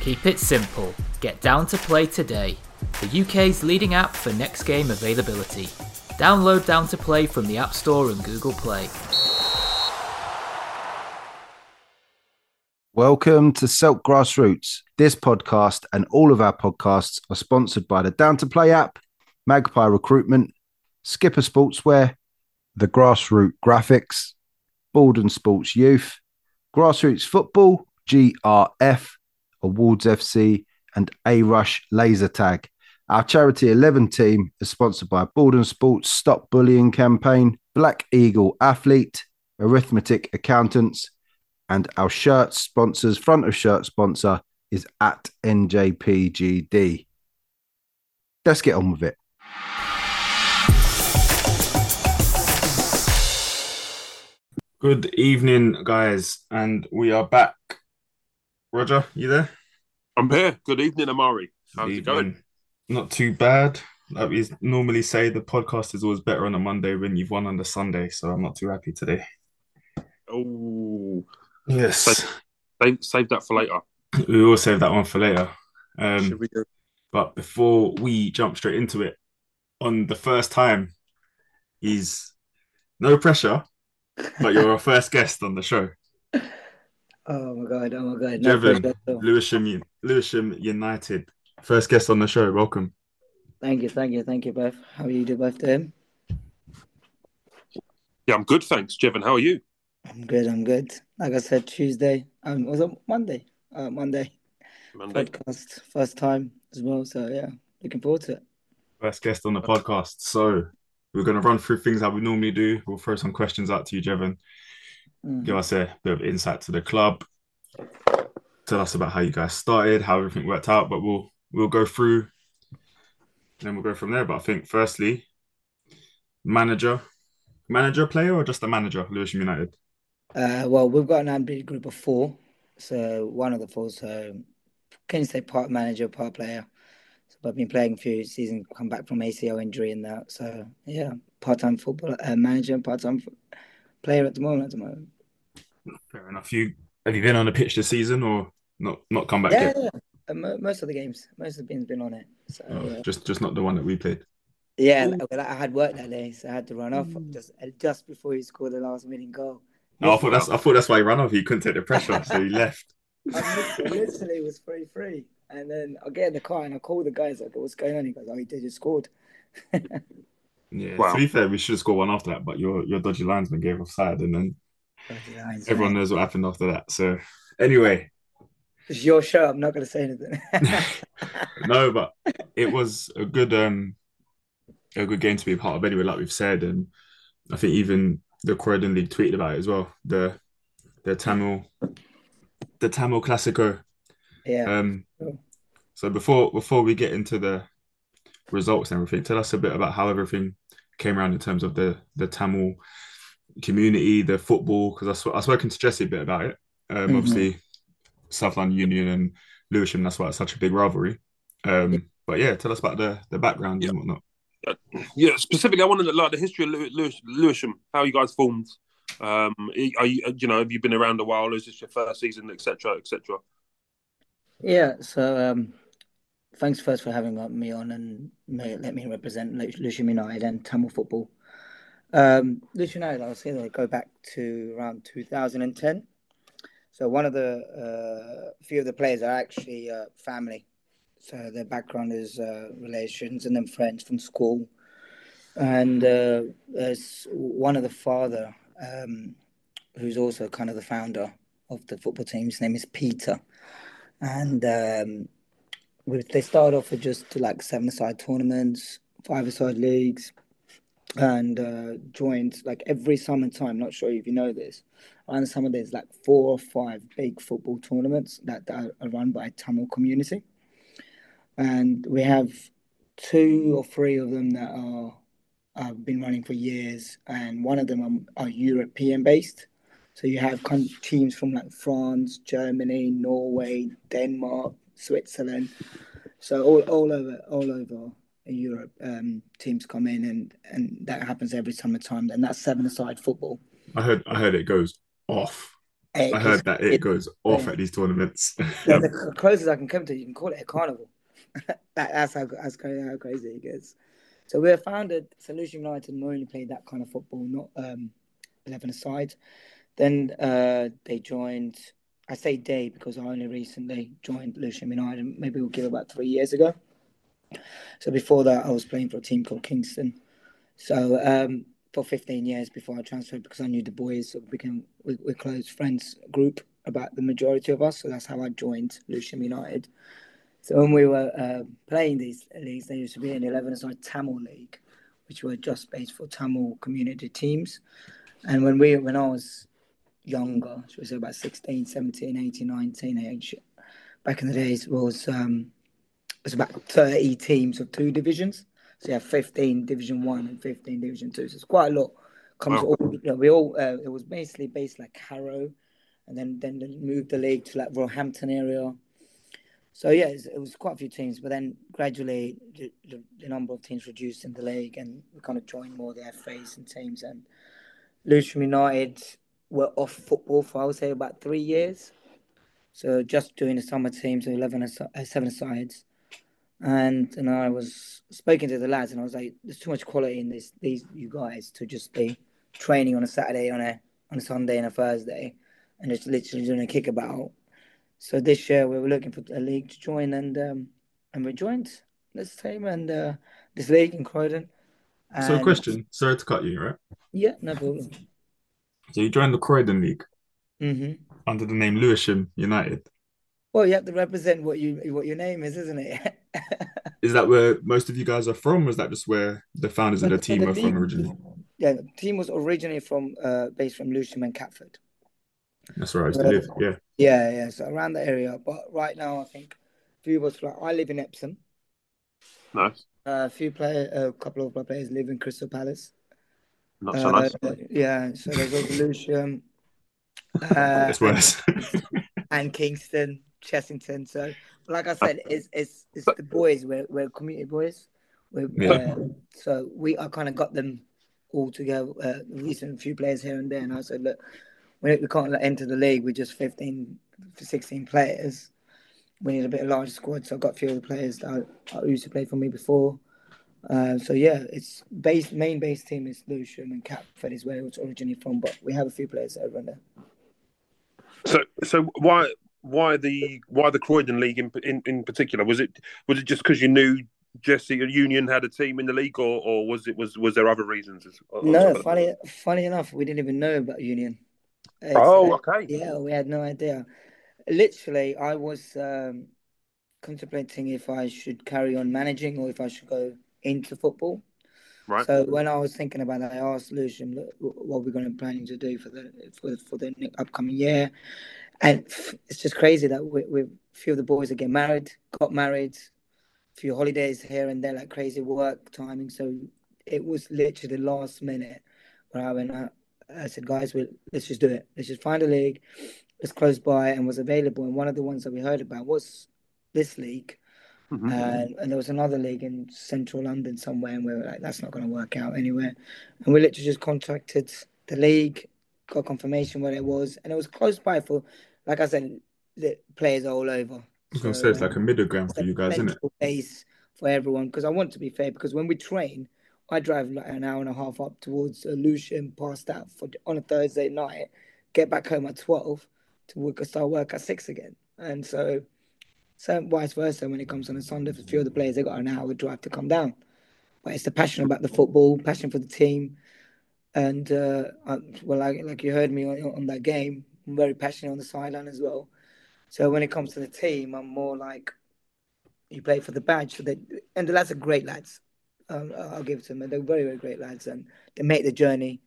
Keep it simple. Get Down to Play today, the UK's leading app for next game availability. Download Down to Play from the App Store and Google Play. Welcome to Silk Grassroots. This podcast and all of our podcasts are sponsored by the Down to Play app, Magpie Recruitment, Sk1pr Sportswear, the Grassroot Graphics, Baldon Sports Youth, Grassroots Football, GRF, Awards FC, and A Rush Laser Tag. Our charity 11 team is sponsored by Baldon Sports Stop Bullying Campaign, Black Eagle Athlete, Arithmetic Accountants, and our shirt sponsors, front of shirt sponsor is at NJPGD. Let's get on with it. Good evening, guys, and we are back. Roger, you there? I'm here. Good evening, Amari. How's Good it going? Not too bad. Like we normally say, the podcast is always better on a Monday when you've won on the Sunday, so I'm not too happy today. Oh, Yes, save, save that for later. we will save that one for later. Um? But before we jump straight into it, on the first time, is no pressure, but you're our first guest on the show. Oh my god! Oh my god! No Jevon, pressure at all. Lewisham, Lewisham United, first guest on the show. Welcome. Thank you, thank you, thank you both. How are you do both doing? Yeah, I'm good, thanks. Jevon, how are you? I'm good. I'm good. Like I said, Tuesday. Um, was it Monday? Uh, Monday Monday. podcast, first time as well. So yeah, looking forward to it. First guest on the podcast. So we're going to run through things that we normally do. We'll throw some questions out to you, Jevon. Mm. Give us a bit of insight to the club. Tell us about how you guys started, how everything worked out. But we'll we'll go through, and then we'll go from there. But I think firstly, manager, manager, player, or just a manager, Lewisham United. Uh, well, we've got an unbeaten group of four. So one of the four. So can you say part manager, part player? So I've been playing a few seasons, come back from ACL injury and that. So yeah, part-time football uh, manager, part-time f- player at the moment. At the moment. Fair enough. You have you been on the pitch this season or not? Not come back Yeah, yet. yeah. Uh, most of the games, most of the games been on it. So Oh, yeah, just just not the one that we played. yeah. Like, I had work that day, so I had to run off just uh, just before he scored the last winning goal. Oh, I thought that's I thought that's why he ran off. He couldn't take the pressure, so he left. I literally, literally was free free, and then I get in the car and I call the guys like, "What's going on?" He goes, "Oh, he did just scored." Yeah. Wow. To be fair, we should have scored one after that, but your your dodgy linesman gave offside, and then Bloody lines, everyone knows what happened after that. So anyway, It's your show. I'm not going to say anything. no, but it was a good um a good game to be a part of anyway, like we've said, and I think even the Croydon League tweeted about it as well. The the Tamil the Tamil Classico. yeah. Um Sure. so before before we get into the results and everything, tell us a bit about how everything came around in terms of the the Tamil community, the football, because I sw- I've spoken to Jesse a bit about it. Um, Mhm. obviously South London Union and Lewisham, that's why it's such a big rivalry. Um, but yeah, tell us about the the background Yeah. and whatnot. Yeah, specifically, I wanted to like the history of Lew- Lew- Lewisham, how you guys formed. Um, are you, you know, have you been around a while? Is this your first season, etc., etc.? Yeah, so um, thanks first for having uh, me on and let me represent Lewisham United and Tamil football. Um, Lewisham United, I was saying they go back to around 2010. So one of the uh, few of the players are actually uh, family. So their background is uh, relations and then friends from school. And uh, there's one of the father, um, who's also kind of the founder of the football team. His name is Peter and um, they started off with just like seven-a-side tournaments, five-a-side leagues, and uh, joined like every summertime. Not sure if you know this. Around the summer, there's like four or five big football tournaments that, that are run by Tamil community, and we have two or three of them that are have been running for years, and one of them are, are European based. So you have con- teams from like France, Germany, Norway, Denmark, Switzerland. So all, all over all over Europe, um, teams come in and, and that happens every summertime. And that's seven aside football. I heard I heard it goes off. Hey, I heard that it, it- goes off yeah. at these tournaments. Yeah, the closest I can come to, you can call it a carnival. that, that's how that's crazy, how crazy it gets. So we were founded. Solution United and we only played that kind of football, not um, eleven aside. Then uh, they joined. I say they because I only recently joined Lewisham United. Maybe we'll give about three years ago. So before that, I was playing for a team called Kingston. So um, for 15 years before I transferred, because I knew the boys, so we became we, we're close friends group about the majority of us. So that's how I joined Lewisham United. So when we were uh, playing these leagues, there used to be an 11 side Tamil league, which were just based for Tamil community teams. And when we when I was younger, so we say about 16, 17, 18, 19 age, back in the days was um, it was about 30 teams of two divisions. So you have 15 Division One and 15 Division Two. So it's quite a lot. Comes Wow. all you know, we all uh, it was basically based like Harrow, and then then they moved the league to like Roehampton area. So yeah, it's- it was quite a few teams, but then gradually the, the, the number of teams reduced in the league, and we kind of joined more of the FAs and teams. And Lewisham United were off football for I would say about three years, so just doing the summer teams, so eleven uh, seven sides. And and I was speaking to the lads, and I was like, "There's too much quality in this these you guys to just be training on a Saturday, on a on a Sunday, and a Thursday, and just literally doing a kickabout." So this year we were looking for a league to join, and um, and we joined this team and uh, this league in Croydon. so, And- question. Sorry to cut you, right? Yeah, no problem. So you joined the Croydon League hmm under the name Lewisham United. Well, you have to represent what you what your name is, isn't it? Is that where most of you guys are from, or is that just where the founders of the The- team the are from originally? yeah, the team was originally from uh, based from Lewisham and Catford. That's where I used to live. Yeah. Yeah, yeah, so around the area. But right now, I think a few of us like I live in Epsom. Nice. Uh, a few player, a couple of our players live in Crystal Palace. Not so Uh, nice. Yeah, so there's also Lewisham, uh, It's worse. and Kingston, Chessington. So, like I said, it's it's it's the boys. We're we're community boys. We're, Yeah. uh, so we I kind of got them all together. Uh, recent few players here and there, and I said, look, we, we can't let enter the league with just 15, 16 players. We need a bit of larger squad. So I've got a few of the players that I, I used to play for me before. Uh, so yeah, it's base main base team is Lewisham and Catford is where it's originally from, but we have a few players over there. So, so why, why the, why the Croydon League in, in, in particular? Was it, was it just because you knew Jesse Union had a team in the league, or, or was it, was, was there other reasons? as- No, funny, funny enough, we didn't even know about Union. It's, Oh, uh, okay. yeah, we had no idea. Literally, I was um, contemplating if I should carry on managing or if I should go into football. Right. So when I was thinking about that, I asked Lewisham "Look, what we're going to be planning to do for the for, for the upcoming year, and it's just crazy that we, we a few of the boys are getting married, got married, a few holidays here and there, like crazy work timing. So it was literally the last minute where I went. I, I said, guys, we, let's just do it. Let's just find a league. Let's close by and was available. And one of the ones that we heard about was this league. Mhm. And, and there was another league in central London somewhere, and we were like, that's not going to work out anywhere. And we literally just contacted the league, got confirmation where it was, and it was close by for, like I said, the players are all over. I was gonna say it's like a middle ground for you guys, isn't it? base for everyone because I want to be fair because when we train, I drive like an hour and a half up towards Lewisham, past that for on a Thursday night, get back home at twelve to work, start work at six again, and so so vice versa when it comes on a Sunday for a few of the players they got an hour drive to come down, but it's the passion about the football, passion for the team, and uh, I, well like like you heard me on, on that game, I'm very passionate on the sideline as well. So when it comes to the team, I'm more like you play for the badge. So they, and the lads are great lads. Um, I'll give it to them. They're very, very great lads, and they make the journey.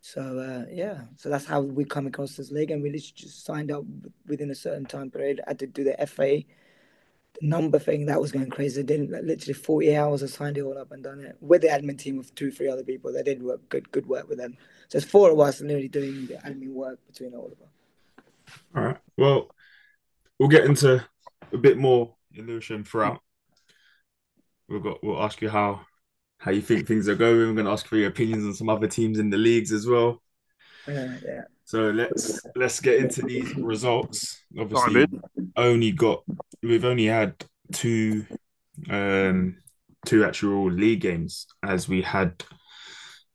So uh, yeah, so that's how we come across this league, and we literally just signed up within a certain time period. I had to do the FA, number thing that was going crazy. They did literally forty hours. I signed it all up and done it with the admin team of two, three other people. They did work good, good work with them. So it's four of us literally doing the admin work between all of us. All right. Well, we'll get into a bit more in Lewisham throughout. We'll got we'll ask you how how you think things are going. We're gonna ask for your opinions on some other teams in the leagues as well. Uh, yeah, yeah. So let's let's get into these results. Obviously, in. only got we've only had two um two actual league games as we had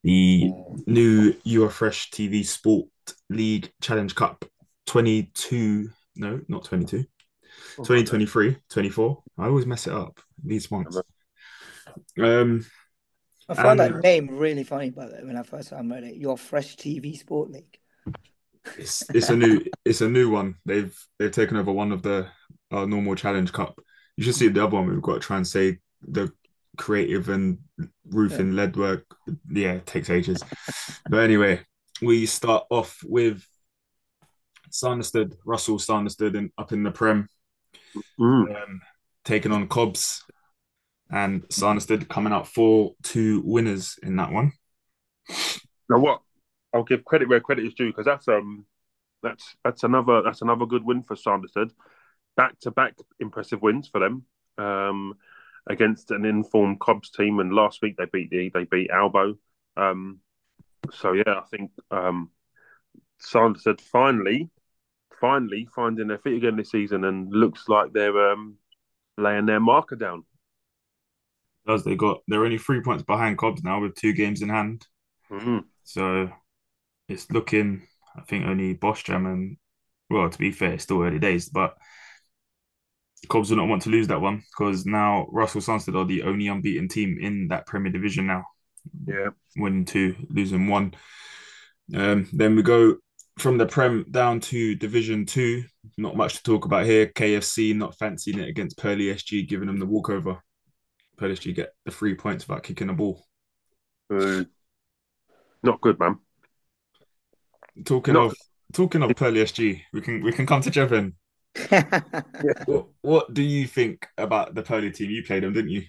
the new You Are Fresh TV Sport League Challenge Cup 22 no not 22 2023 24 I always mess it up these months um I find And- that name really funny, by the way, when I first time read it. Your Fresh TV Sport League. It's it's a new it's a new one. They've they've taken over one of the uh, normal challenge cup. You should see the other one we've got to try and say the creative and roofing lead work. Yeah it takes ages. But anyway we start off with Sanderstead Russell Sanderstead in, up in the Prem. Mm. um, taking on Cobbs and Sanderstead coming out four two winners in that one. Now what? I'll give credit where credit is due because that's um that's that's another that's another good win for Sanderstead. Back to back impressive wins for them um, against an informed Cobbs team, and last week they beat the they beat Albo. Um, so yeah, I think um, Sanderstead finally finally finding their feet again this season, and looks like they're um, laying their marker down. as they got they're only three points behind Cobbs now with two games in hand Mhm. So it's looking, I think only Bosch Jam and, well, to be fair, it's still early days, but Cobbs do not want to lose that one because now Russell Sanderstead are the only unbeaten team in that Premier Division now, Yeah, winning two, losing one. Um, then we go from the Prem down to Division Two. Not much to talk about here. KFC not fancying it against Purley SG, giving them the walkover. Purley SG get the three points without kicking the ball. Uh, not good, man. Talking No. of talking of Purley SG, we can we can come to Jevon. What what do you think about the Purley team? You played them, didn't you?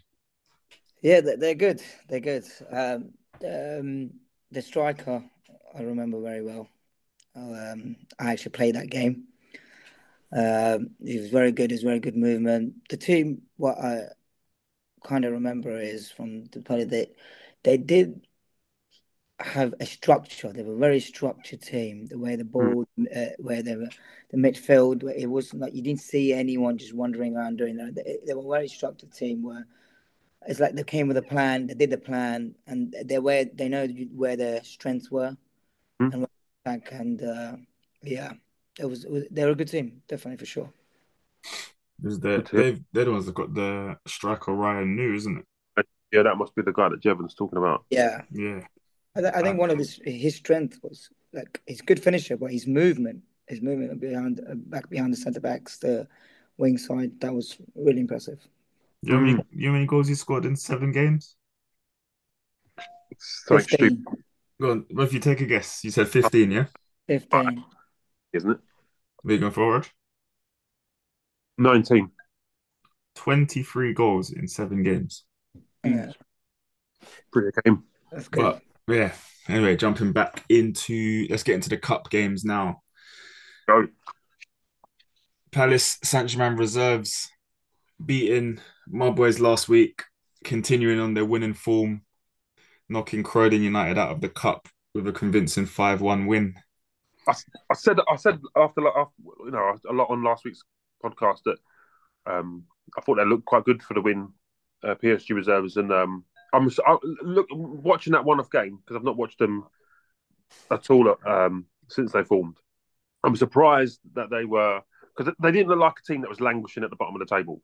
Yeah, they're, they're good. They're good. Um, um, the striker, I remember very well. Um, I actually played that game. Um, he was very good. He was very good movement. The team, what I kind of remember is from the play that they did have a structure. They were a very structured team. The way the ball, uh, where they were, the midfield, it wasn't like you didn't see anyone just wandering around doing that. They, they were a very structured team where it's like they came with a plan, they did the plan, and they were they know where their strengths were, Hmm. and back and uh, yeah, it was, it was they were a good team, definitely for sure. Because they're, Good team. they've, they're the ones that got the striker Ryan New, isn't it? Yeah, that must be the guy that Jevon's talking about. Yeah, Yeah. I, th- I think one of his his strength was like he's a good finisher, but his movement, his movement behind uh, back behind the centre backs, the wing side, that was really impressive. You know, how many, you know how many goals he scored in seven games? Something stupid, 15, Go on, well, if you take a guess, you said 15, yeah? 15. isn't it? We're going forward. 19. 23 goals in seven games. Yeah, Pretty good game. that's good. But yeah, anyway, jumping back into, let's get into the cup games now. Go. Palace Saint Germain reserves beating my boys last week, continuing on their winning form, knocking Croydon United out of the cup with a convincing 5 1 win. I said I said after, after you know a lot on last week's podcast that um, I thought they looked quite good for the win, uh, PSG reserves, and um, I'm I, look watching that one-off game because I've not watched them at all um, since they formed. I'm surprised that they were because they didn't look like a team that was languishing at the bottom of the table.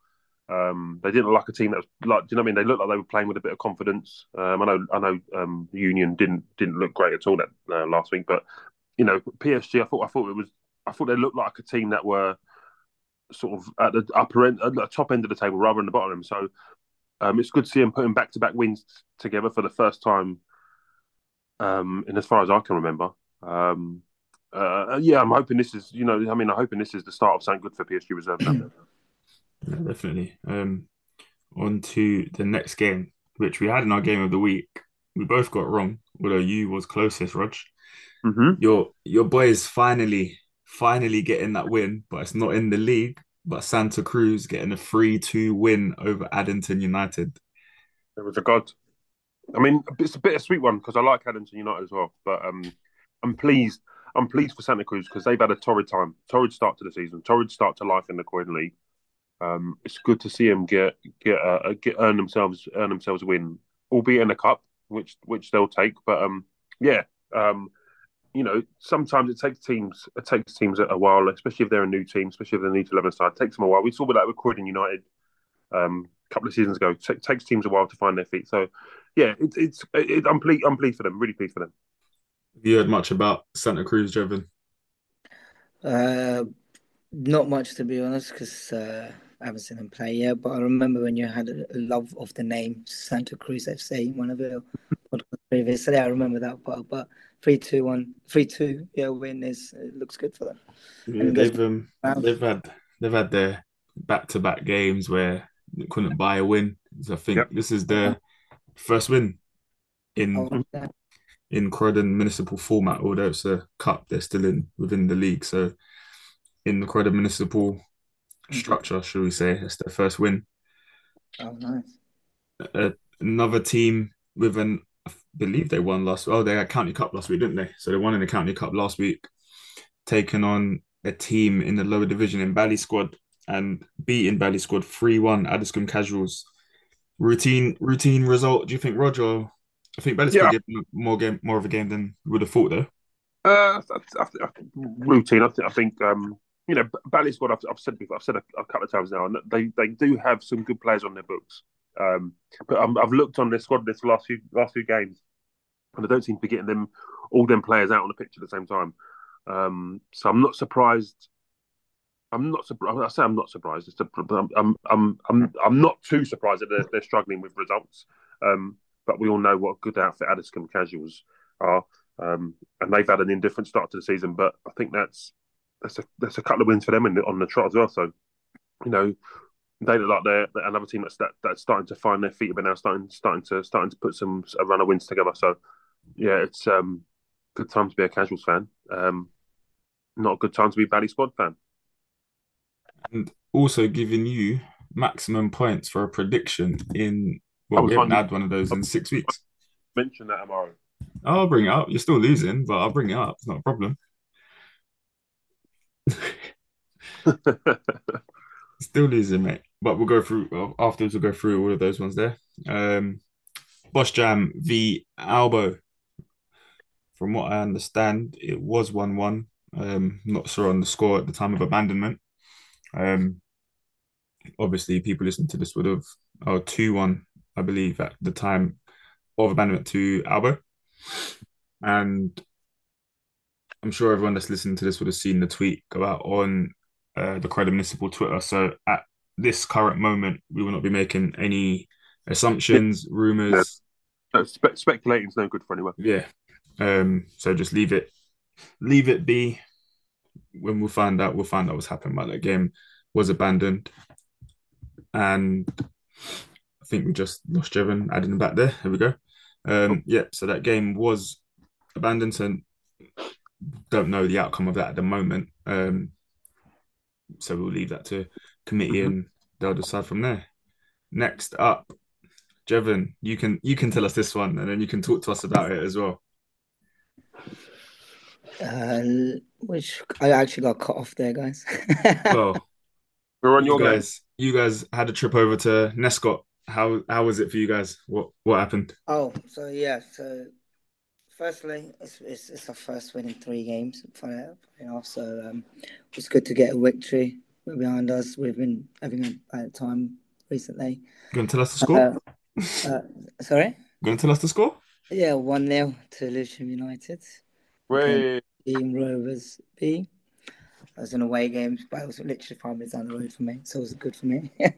Um, they didn't look like a team that was like, do you know what I mean? They looked like they were playing with a bit of confidence. Um, I know, I know, um, Union didn't didn't look great at all that uh, last week, but you know, PSG. I thought, I thought it was, I thought they looked like a team that were sort of at the upper end, at the top end of the table rather than the bottom. So um, it's good to see them putting back to back wins together for the first time, um, and as far as I can remember. Um, uh, yeah, I'm hoping this is, you know, I mean, I'm hoping this is the start of something good for PSG reserve. Yeah, definitely. Um, on to the next game, which we had in our game of the week. We both got wrong, although you was closest, Rog. mm-hmm. Your your boys finally, finally getting that win, but it's not in the league. But Santa Cruz getting a 3-2 win over Addington United. It was a god. I mean, it's a bittersweet one because I like Addington United as well, but um, I'm pleased. I'm pleased for Santa Cruz because they've had a torrid time, torrid start to the season, torrid start to life in the Croydon League. Um, it's good to see them get get uh, get earn themselves earn themselves a win, albeit in a cup, which which they'll take. But um, yeah, um, you know, sometimes it takes teams it takes teams a while, especially if they're a new team, especially if they're new to eleven side. It takes them a while. We saw with that with Croydon United um, a couple of seasons ago. It takes teams a while to find their feet. So yeah, it, it's it, I'm pleased. I'm pleased for them. Really pleased for them. Have you heard much about Santa Cruz, Jevon? Uh, not much to be honest, because uh, I haven't seen them play yet. But I remember when you had a love of the name Santa Cruz FC, one of your podcasts previously. I remember that part. But three two one, three two, yeah, win is it looks good for them. Yeah, they've um, they've had they've had their back to back games where they couldn't buy a win. So I think yep. this is their first win in oh, in Croydon municipal format, although it's a cup, they're still in within the league. So in the Croydon municipal. Structure, should we say, it's their first win. Oh, nice. Uh, another team with an, I believe they won last. Oh, they had County Cup last week, didn't they? So they won in the County Cup last week, taking on a team in the lower division in Ballysquad and beating Ballysquad three one. Addiscombe Casuals. Routine routine result. Do you think Roger? I think Bellis yeah. more game, more of a game than would have thought, though. Uh, I, I, I, routine. I, think I think um, you know Ballysquad. I've, I've said before. I've said a, a, couple of times now, they they do have some good players on their books. Um, but i have looked on their squad this last few last few games, and I don't seem to be getting them all them players out on the pitch at the same time. Um, so I'm not surprised. I'm not surprised. I say I'm not surprised. It's I'm, I'm I'm I'm not too surprised that they're, they're struggling with results. Um, but we all know what a good outfit Addiscombe Casuals are, um, and they've had an indifferent start to the season. But I think that's that's a that's a couple of wins for them the, on the trot as well. So, you know, they look like they're, they're another team that's that, that's starting to find their feet, but now starting starting to starting to put some a run of wins together. So, yeah, it's um good time to be a Casuals fan. Um, not a good time to be a Ballysquad fan. And also giving you maximum points for a prediction in well, we haven't had one of those in six weeks. Mention that tomorrow. I'll bring it up. You're still losing, but I'll bring it up. It's not a problem. still losing, mate. But we'll go through well, afterwards. We'll go through all of those ones there. Um, Bosch Jam v Albo. From what I understand, it was one-one. Um, not sure on the score at the time of abandonment. Um, obviously, people listening to this would have oh two-one I believe, at the time of abandonment to Albo. And I'm sure everyone that's listening to this would have seen the tweet go out on uh, the Croydon Municipal Twitter. So at this current moment, we will not be making any assumptions, rumors. Spe- speculating is no good for anyone. Yeah. Um, so just leave it, leave it be. When we'll find out, we'll find out what's happened. But that game was abandoned, and I think we just lost Jevon adding them back there. Here we go. Um, yeah, so that game was abandoned and don't know the outcome of that at the moment. Um, so we'll leave that to committee and they'll decide from there. Next up, Jevon, you can you can tell us this one and then you can talk to us about it as well. Uh, which I actually got cut off there, guys. well, we're on your you guys. You guys had a trip over to Nescot how how was it for you guys? What what happened? Oh, so yeah, so firstly, it's it's, it's our first win in three games. You know, so um, it's good to get a victory behind us. We've been having a bad time recently. You gonna tell us the score? Uh, uh, sorry. You gonna tell us the score? Yeah, one 0 to Lewisham United. Way. Team Rovers B. I was in away games, but it was literally five minutes down the road for me, so it was good for me. what,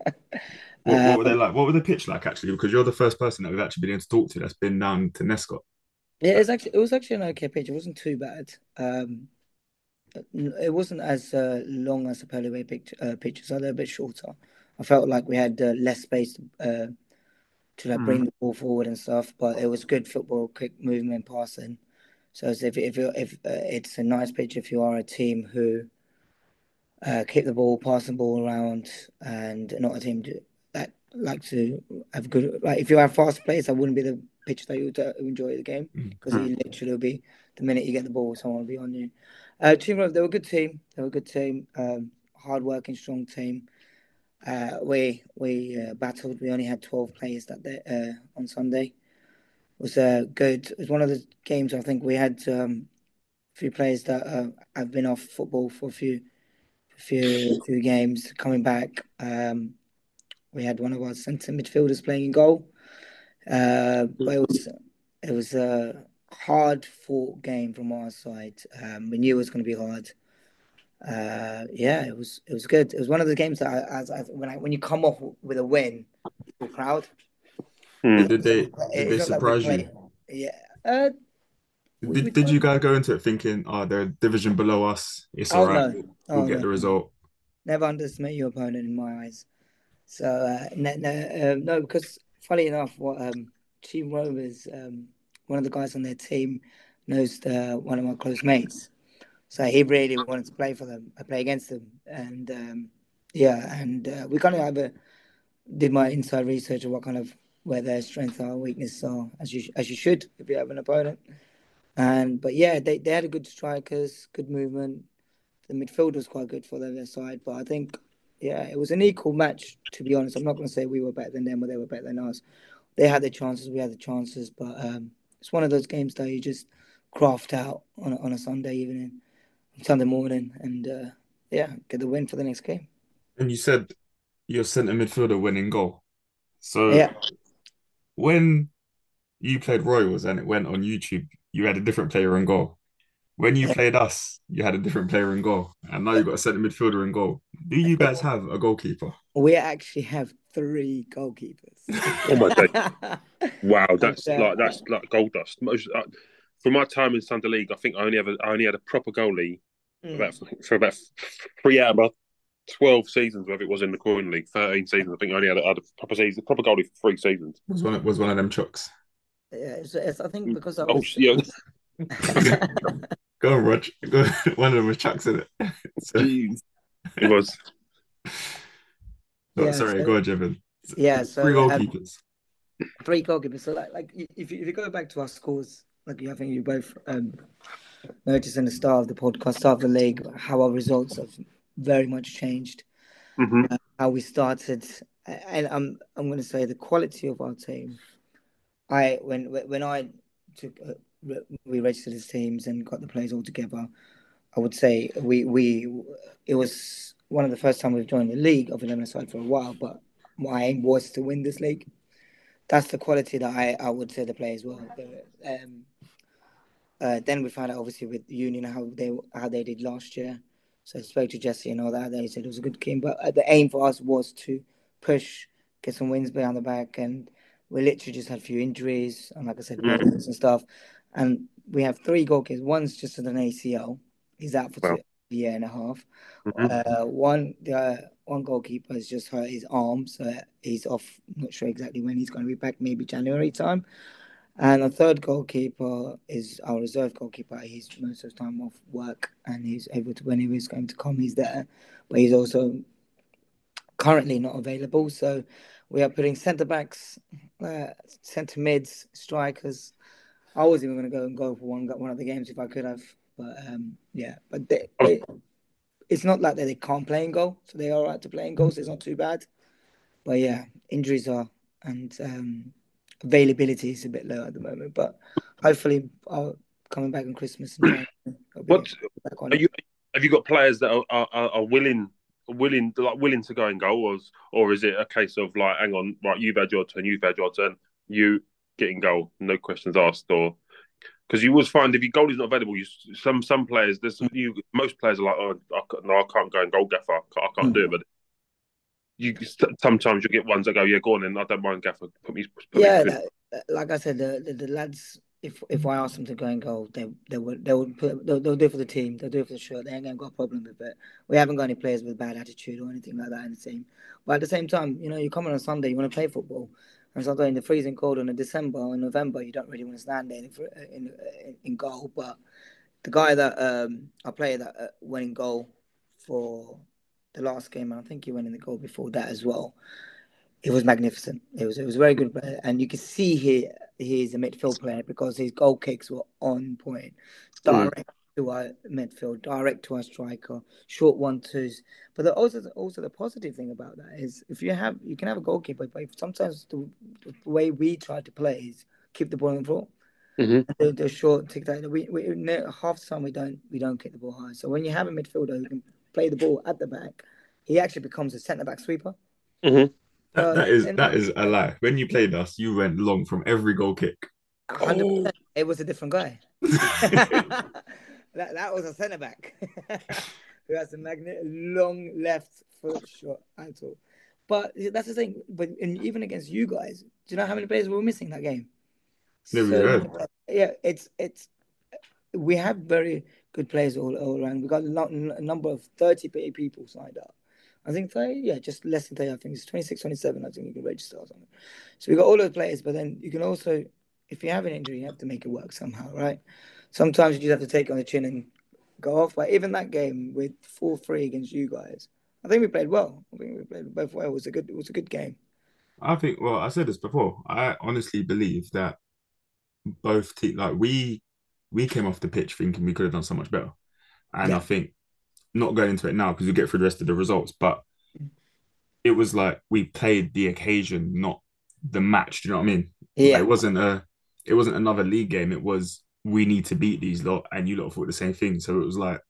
what, were they um, like? What were the pitch like actually? Because you're the first person that we've actually been able to talk to that's been down to Nescot. Yeah, it was actually it was actually an okay pitch. It wasn't too bad. Um, it wasn't as uh, long as the Purley Way pitch, uh, pitches. So they're a bit shorter. I felt like we had uh, less space uh, to like mm. bring the ball forward and stuff. But it was good football, quick movement, passing. So if if if uh, it's a nice pitch if you are a team who uh, keep the ball, pass the ball around, and not a team that like to have good. Like if you have fast players, that wouldn't be the pitch that you would uh, enjoy the game because Mm. it literally will be the minute you get the ball, someone will be on you. Uh, team Rome, they were a good team. They were a good team. Um, hard working, strong team. Uh, we we uh, battled. We only had twelve players that day uh, on Sunday. It was uh, good. It was one of the games I think we had um, a few players that uh, have been off football for a few few few games coming back. Um, we had one of our centre midfielders playing in goal, uh, but it was it was a hard fought game from our side. Um, we knew it was going to be hard. Uh, yeah, it was it was good. It was one of the games that I, as, as when I when you come off with a win, you're proud. Hmm. Did they It's did they not like surprise you? Yeah. Uh, we- we Did, did you guys go into it thinking, oh, they're a division below us? It's Oh all right. no! We'll Oh, get no. the result. never underestimate your opponent in my eyes. So uh, no, no, um, no, because funny enough, what um, Team Rovers, um, one of the guys on their team knows the, one of my close mates, so he really wanted to play for them, uh, play against them, and um, yeah, and uh, we kind of have a did my inside research of what kind of where their strengths are, weaknesses are, as you as you should if you have an opponent. And but yeah, they, they had a good strikers, good movement. The midfield was quite good for their side, but I think yeah, it was an equal match. To be honest, I'm not going to say we were better than them or they were better than us. They had their chances, we had the chances, but um, it's one of those games that you just craft out on a, on a Sunday evening, Sunday morning, and uh, yeah, get the win for the next game. And you said your centre midfielder winning goal. So Yeah. when you played Royals and it went on YouTube, you had a different player on goal. When you Yeah. played us, you had a different player in goal. And now you've got a centre midfielder in goal. Do you guys have a goalkeeper? We actually have three goalkeepers. Oh my day. Wow, that's uh, like that's like gold dust. Most uh, from my time in Sunday League, I think I only ever I only had a proper goalie Mm. about for about three out of about twelve seasons, whether it was in the Croydon League, thirteen seasons. I think I only had a, had a proper season, proper goalie for three seasons. Was one of, was one of them chucks. Yeah, it's, it's, I think because I Oh was. yeah, Go on, Rog. Go, one of them was chucks in it. So, jeez, it was. oh, Yeah, sorry, so- go on, Jevon. yeah, so Three um, goalkeepers. three goalkeepers. So like, like if you, if you go back to our scores, like you, I think you both um, noticed in the start of the podcast, start of the league, how our results have very much changed. hmm How we started, and I'm I'm going to say the quality of our team. I when when I took uh, re- we registered as teams and got the players all together. I would say we we it was one of the first time we've joined the league of eleven side for a while, but my aim was to win this league. That's the quality that I, I would say the players were. Um, uh, then we found out obviously with Union how they how they did last year. So I spoke to Jesse and all that. They said it was a good game, but uh, the aim for us was to push, get some wins behind the back, and we literally just had a few injuries and like I said, Mm. weapons and stuff. And we have three goalkeepers. One's just at an ACL. He's out for Wow. two, a year and a half. Mhm. Uh, one the one goalkeeper has just hurt his arm, so he's off. Not sure exactly when he's going to be back. Maybe January time. And the third goalkeeper is our reserve goalkeeper. He's most of the time off work, and he's able to when he was going to come, he's there. But he's also currently not available. So we are putting centre backs, uh, centre mids, strikers. I was even going to go and go for one one of the games if I could have, but um, yeah. But they, they, it's not like that they can't play in goal, so they are right to play in goals. It's not too bad, but yeah, injuries are and um, availability is a bit low at the moment. But hopefully, I'll coming back on Christmas. And January, I'll be What on are you? Have you got players that are, are, are willing, willing, like willing to go in goal, or, is- or is it a case of like, hang on, right, you've had your turn, you've had your turn, you get in goal, no questions asked, or because you always find if your goal is not available, you some some players, there's some you most players are like, oh, I, no, I can't go and goal, gaffer, I can't, I can't do it, hmm. but. You sometimes you get ones that go, yeah, go on, and I don't mind gaffer. Put me, put yeah, me. that- like I said, the, the, the lads. If if I ask them to go and goal, they they would they would put they'll, they'll do it for the team. They'll do it for the shirt. They ain't gonna got a problem with it. We haven't got any players with bad attitude or anything like that in the team. But at the same time, you know, you come on a Sunday, you want to play football, and sometimes in the freezing cold in December or November, you don't really want to stand there in in, in, in goal. But the guy that um player that uh, went in goal for the last game, and I think he went in the goal before that as well it was magnificent. It was it was a very good player, and you can see here he's a midfield player because his goal kicks were on point, direct mm. To our midfield, direct to our striker, short one twos. But the, also also the positive thing about that is if you have you can have a goalkeeper, but sometimes the, the, way we try to play is keep the ball on the floor. Mm-hmm. The, the, short tick that we, we half the time we don't we don't kick the ball high. So when you have a midfielder who can play the ball at the back, he actually becomes a centre back sweeper. Mm-hmm. That, uh, that is that is a lie. When you played us, you went long from every goal kick. Oh. It was a different guy. that that was a centre back who has a magnet long left foot shot at all. But that's the thing. But even against you guys, do you know how many players we were missing that game? so, uh, yeah, it's it's we have very good players all, all around. We got a number of thirty people signed up. I think 30, yeah, just less than 30. I think it's 26, 27. I think you can register or something. So we got all those players, but then you can also, if you have an injury, you have to make it work somehow, right? Sometimes you just have to take on the chin and go off. But even that game with 4 3 against you guys, I think we played well. I think we played both well. It was a good, it was a good game. I think, well, I said this before. I honestly believe that both teams, like we, we came off the pitch thinking we could have done so much better. And yeah. I think not going into it now because we get through the rest of the results, but it was like we played the occasion, not the match. Do you know what I mean? Yeah. Like it wasn't a it wasn't another league game. It was we need to beat these lot and you lot thought the same thing. So it was like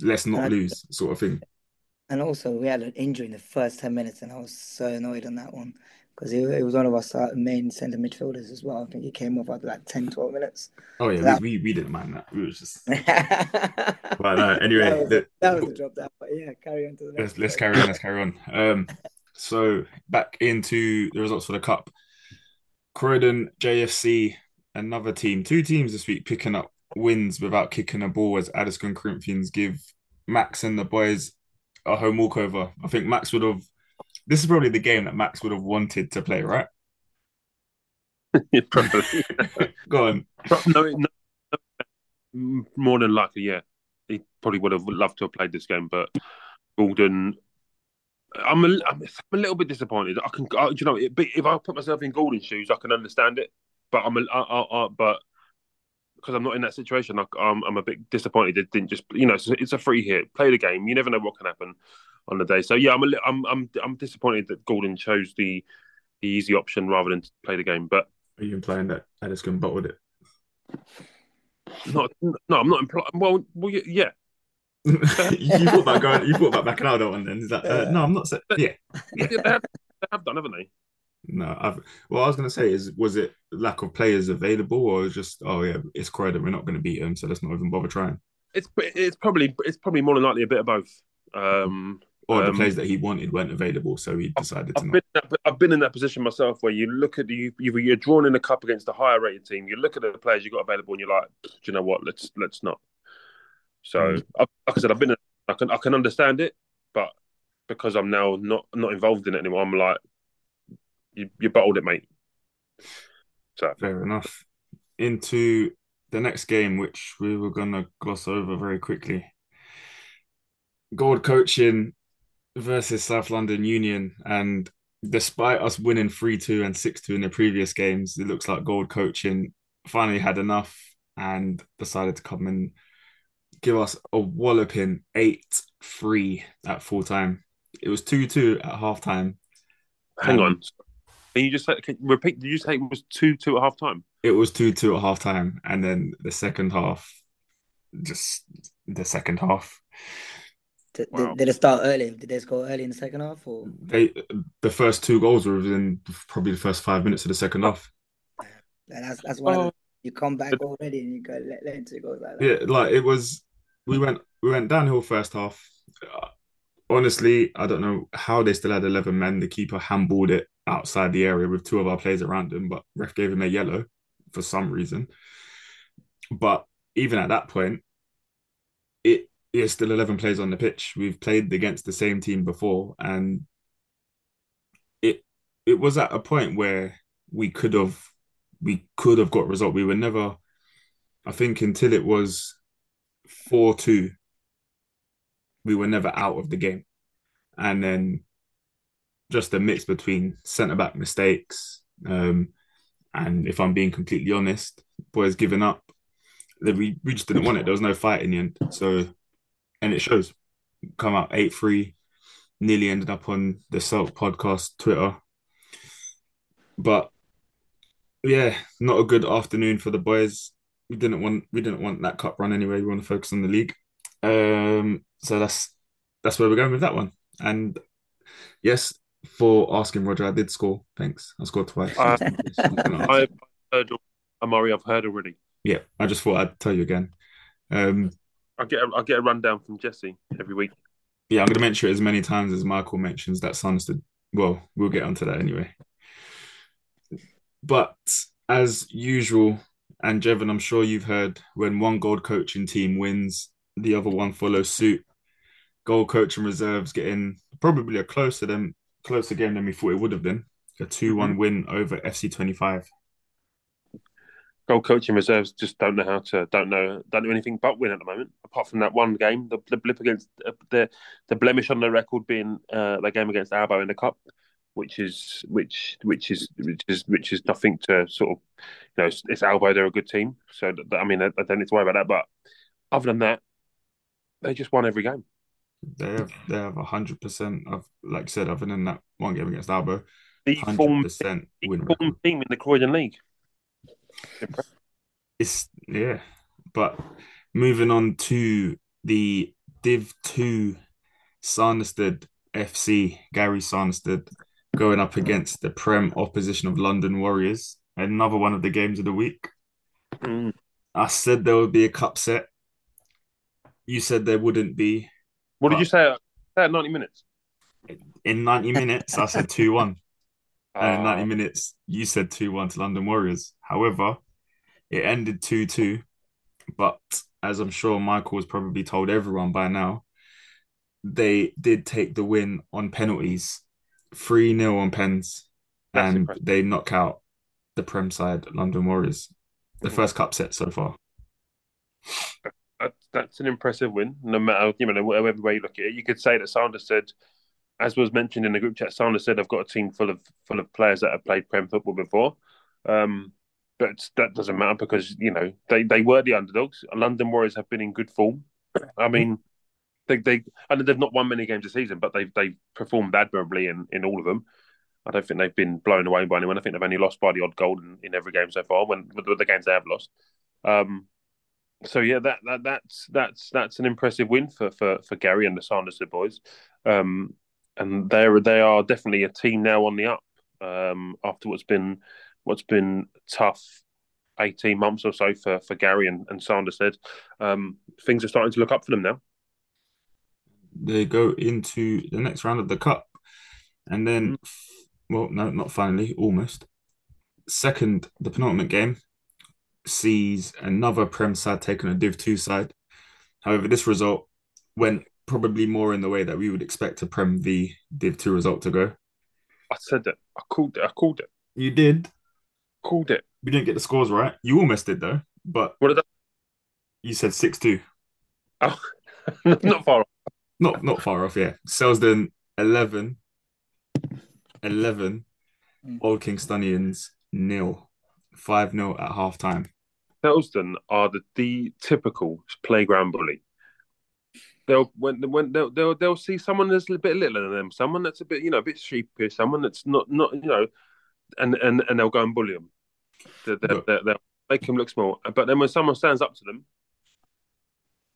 let's not lose sort of thing. And also we had an injury in the first ten minutes and I was so annoyed on that one because it, it, was one of our main centre midfielders as well. I think he came off after like 10, 12 minutes. Oh yeah, so that... we, we didn't mind that. We was just. but uh, anyway, that was, the... that was a drop down. But yeah, carry on to the next. Let's, let's carry on. Let's carry on. Um, so back into the results for the cup. Croydon, JFC, another team, two teams this week picking up wins without kicking a ball as Addiscombe Corinthians give Max and the boys a home walkover. I think Max would have this is probably the game that Max would have wanted to play, right? probably. Go on. No, no, no, more than likely, yeah. He probably would have loved to have played this game, but Gordon. I'm a, I'm a little bit disappointed. I can, I, you know, but if I put myself in Gordon's shoes, I can understand it. But I'm, a, I, I, but because I'm not in that situation, I, I'm, I'm a bit disappointed. It didn't just, you know, it's, it's a free hit. Play the game. You never know what can happen on the day. So yeah, I'm a, I'm I'm I'm disappointed that Gordon chose the the easy option rather than play the game. But are you implying that Addiscombe bottled it? Not no, I'm not implying. Well, well, yeah. you thought about going. You thought about backing out one. Then is that? Uh, no, I'm not. Saying, yeah, yeah. they, have, they have done, haven't they? No, I've. Well, I was going to say is, was it lack of players available, or just, oh yeah, it's Croydon, we're not going to beat them, so let's not even bother trying. It's it's probably it's probably more than likely a bit of both. Um, or the um, players that he wanted weren't available, so he decided I've to. Been that, I've been in that position myself, where you look at you, you're drawn in a cup against a higher rated team. You look at the players you got available, and you're like, do you know what? Let's let's not. So, mm. like I said, I've been. I can I can understand it, but because I'm now not not involved in it anymore, I'm like, you you bottled it, mate. So fair enough. Into the next game, which we were gonna gloss over very quickly. Gold coaching versus South London Union, and despite us winning three two and six two in the previous games, it looks like Gold coaching finally had enough and decided to come and give us a walloping eight three at full time. It was two two at half time. Hang um, on. Can you just say, can repeat? Did you say it was two two at half time? It was two two at half time, and then the second half, just the second half. Did, wow. did, it start early? Did they score early in the second half? Or they the first two goals were within probably the first five minutes of the second half. that's that's one. Oh. You come back already and you go let, let two goals like that. Yeah, like it was. We went we went downhill first half. Honestly, I don't know how they still had eleven men. The keeper handballed it outside the area with two of our players around him, but ref gave him a yellow for some reason. But even at that point, it is still 11 players on the pitch. We've played against the same team before, and it it was at a point where we could have we could have got result. We were never, I think, until it was four two. We were never out of the game, and then just a mix between centre back mistakes. Um, and if I'm being completely honest, boys giving up. We, we just didn't want it. There was no fight in the end. So, and it shows. Come out 8 3, nearly ended up on the Salt podcast Twitter. But yeah, not a good afternoon for the boys. We didn't want we didn't want that cup run anyway. We want to focus on the league. Um, so that's that's where we're going with that one. And yes, for asking Roger, I did score. Thanks. I scored twice. Uh, I've heard Amari. I've heard already. Yeah, I just thought I'd tell you again. Um, I get a, I get a rundown from Jesse every week. Yeah, I'm going to mention it as many times as Michael mentions that Sanderstead. Well, we'll get onto that anyway. But as usual, and Jevon, I'm sure you've heard when one gold coaching team wins, the other one follows suit. Gold coaching reserves getting probably a closer than closer game than we thought it would have been. A 2 one mm-hmm. win over FC 25. Gold coaching reserves just don't know how to don't know don't know anything but win at the moment. Apart from that one game, the, the blip against uh, the the blemish on the record being uh, the game against Albo in the cup, which is which which is which is which is nothing to sort of you know it's, it's Albo they're a good team so I mean I, I don't need to worry about that but other than that they just won every game they have they have hundred percent of like I said other than that one game against Albo the form percent win form team in the Croydon League it's yeah but moving on to the Div 2 Sanderstead FC Gary Sanderstead going up against the Prem opposition of London Warriors. Another one of the games of the week. Mm. I said there would be a cup set. You said there wouldn't be. What did you say at 90 minutes? In 90 minutes, I said 2 1. And in 90 ah. minutes, you said 2 1 to London Warriors. However, it ended 2 2. But as I'm sure Michael has probably told everyone by now, they did take the win on penalties 3 0 on pens, That's and impressive. they knock out the Prem side, London Warriors. The mm-hmm. first cup set so far. That, that's an impressive win. No matter you know whatever way you look at it, you could say that Sanderstead, as was mentioned in the group chat, Sanderstead I've got a team full of full of players that have played Prem football before. Um, but that doesn't matter because you know they, they were the underdogs. London Warriors have been in good form. I mean, they they I and they've not won many games this season, but they've they've performed admirably in, in all of them. I don't think they've been blown away by anyone. I think they've only lost by the odd goal in, in every game so far. When with the games they have lost, um, so yeah, that, that that's that's that's an impressive win for for, for Gary and the Sanderstead boys, um, and they they are definitely a team now on the up um, after what's been what's been tough 18 months or so for, for Gary and, and Sanderstead. Um, things are starting to look up for them now they go into the next round of the cup, and then, well, no, not finally, almost. Second, the penultimate game sees another Prem side taking a Div two side. However, this result went probably more in the way that we would expect a Prem v Div two result to go. I said it. I called it. I called it. You did. Called it. We didn't get the scores right. You almost did though. But what did I? You said six two. Oh, not far off not not far off. Yeah, Selsdon 11, 11, mm. Old Kingstonians nil, five 0 at half time. Selsdon are the, the typical playground bully. They'll when when they'll, they'll they'll see someone that's a bit littler than them, someone that's a bit you know a bit sheepish, someone that's not not you know, and and and they'll go and bully them. They'll, they'll, they'll, they'll make them look small, but then when someone stands up to them,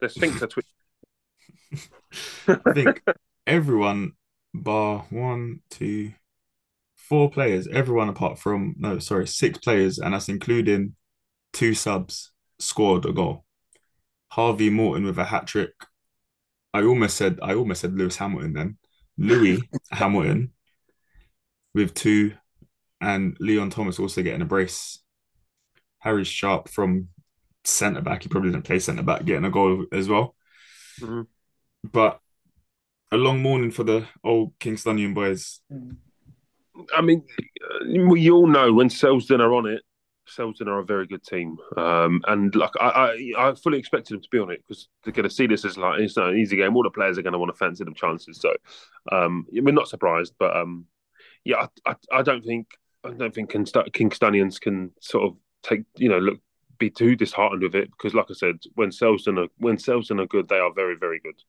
their sphincter twitch I think everyone, bar one, two, four players, everyone apart from no, sorry, six players, and that's including two subs, scored a goal. Harvey Morton with a hat trick. I almost said I almost said Lewis Hamilton then. Louis Hamilton with two, and Leon Thomas also getting a brace. Harry Sharp from centre back. He probably didn't play centre back, getting a goal as well. Mm-hmm. But a long morning for the old Kingstonian boys. I mean, we all know when Selsdon are on it, Selsdon are a very good team, um, and like I, I, I, fully expected them to be on it because they're going to see this as like it's not an easy game. All the players are going to want to fancy them chances, so um, we're not surprised. But um, yeah, I, I, I don't think I don't think Kingstonians can sort of take you know look be too disheartened with it because, like I said, when Selsdon are when Selsdon are good, they are very very good.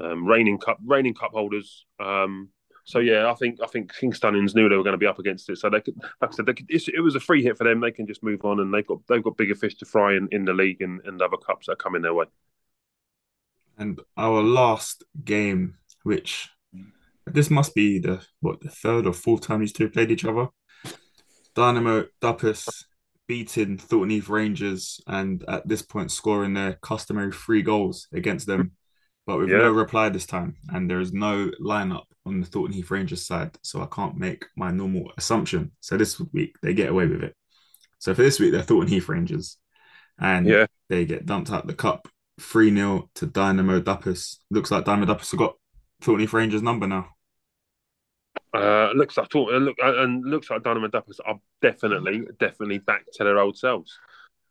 Um, reigning cup reigning cup holders. Um, so yeah, I think I think Kingstonians knew they were going to be up against it. So they could, like I said, could, it was a free hit for them. They can just move on, and they've got they've got bigger fish to fry in, in the league and, and other cups that are coming their way. And our last game, which this must be the what the third or fourth time these two played each other. Dynamo Duppas beating Thornton Heath Rangers and at this point scoring their customary three goals against them, but with yeah. no reply this time. And there is no lineup on the Thornton Heath Rangers side, so I can't make my normal assumption. So this week they get away with it. So for this week they're Thornton Heath Rangers, and yeah. they get dumped out the cup three 0 to Dynamo Duppas. Looks like Dynamo Duppas have got Thornton Heath Rangers number now. Uh, looks like thought, look, and looks like Dynamo Duppas are definitely, definitely back to their old selves.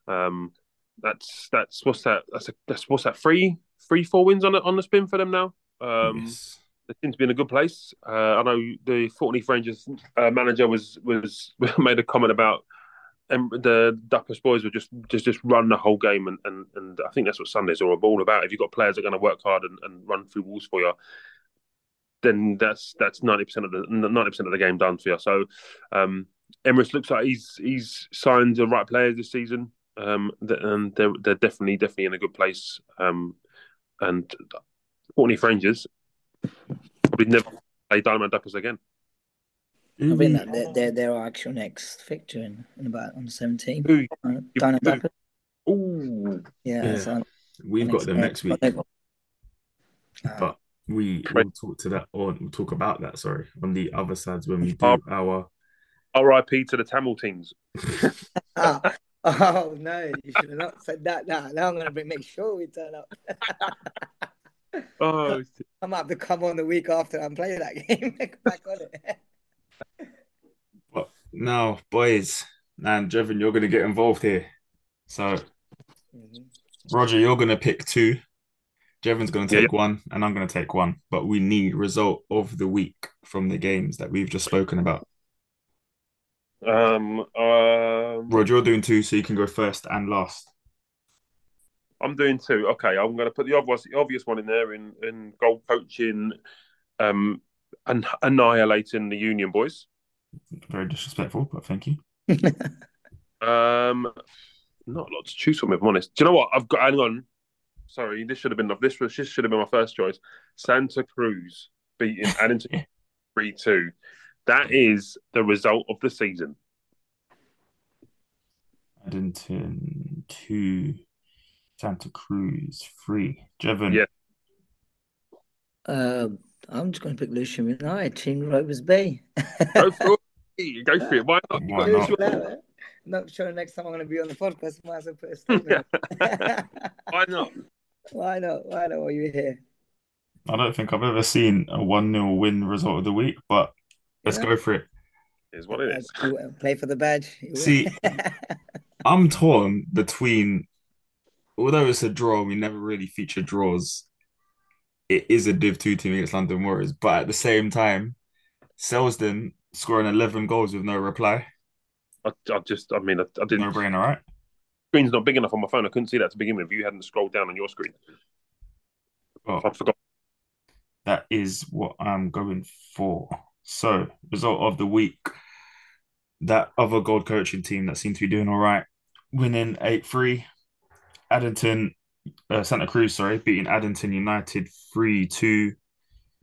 Um, that's that's what's that? That's a, that's what's that? Three, three, four wins on the on the spin for them now. Um, yes. They seem to be in a good place. Uh, I know the Heath Rangers uh, manager was was made a comment about the Duppas boys would just just just run the whole game, and, and and I think that's what Sundays are all about. If you've got players that are going to work hard and, and run through walls for you, then that's that's ninety percent of the ninety percent of the game done for you. So um, Emirates looks like he's he's signed the right players this season, um, and they're they're definitely definitely in a good place. Um, and Courtney Rangers probably never play Diamond Duppas again. I think mm-hmm. that they're, they're, they're our actual next fixture in, in about on the 17th. Ooh, Duppas. Ooh. Yeah, yeah. So we've got them next week. But, but we will talk to that or we'll talk about that, sorry, on the other sides when we do our RIP to the Tamil teams. Ah. oh, no, you should have not said that. Now, now I'm gonna make sure we turn up. oh I might have to come on the week after I'm playing that game. back on it. But now, boys, and Jevon, you're gonna get involved here. So mm-hmm. Roger, you're gonna pick two. Jevon's going to take yeah. one, and I'm going to take one. But we need result of the week from the games that we've just spoken about. Um, um Roger, you're doing two, so you can go first and last. I'm doing two. Okay, I'm going to put the obvious, the obvious one in there in in goal coaching, um, and annihilating the Union boys. Very disrespectful, but thank you. um, not a lot to choose from, if I'm honest. Do you know what? I've got. Hang on sorry, this should have been this was this should have been my first choice. Santa Cruz beating Addington three two. That is the result of the season. Addington two, Santa Cruz three. Jevon. Yeah. Uh, I'm just going to pick Lewisham United, Cheam Rovers B. Go for it. Go for it. Why not? Why not? Not sure next time I'm going to be on the podcast. Might as well put a statement. Why not? Why not? Why not? Are you here? I don't think I've ever seen a 1 0 win result of the week, but let's yeah. go for it. Is what it is. Play for the badge. See, I'm torn between, although it's a draw, we never really feature draws. It is a Div 2 team against London Warriors, but at the same time, Selsdon scoring 11 goals with no reply. I, I just, I mean, I, I didn't. No brainer, right? screen's not big enough on my phone. I couldn't see that to begin with. You hadn't scrolled down on your screen. Oh, I forgot. That is what I'm going for. So, result of the week. That other gold coaching team that seemed to be doing all right, winning 8 3. Addington, uh, Santa Cruz, sorry, beating Addington United 3 2.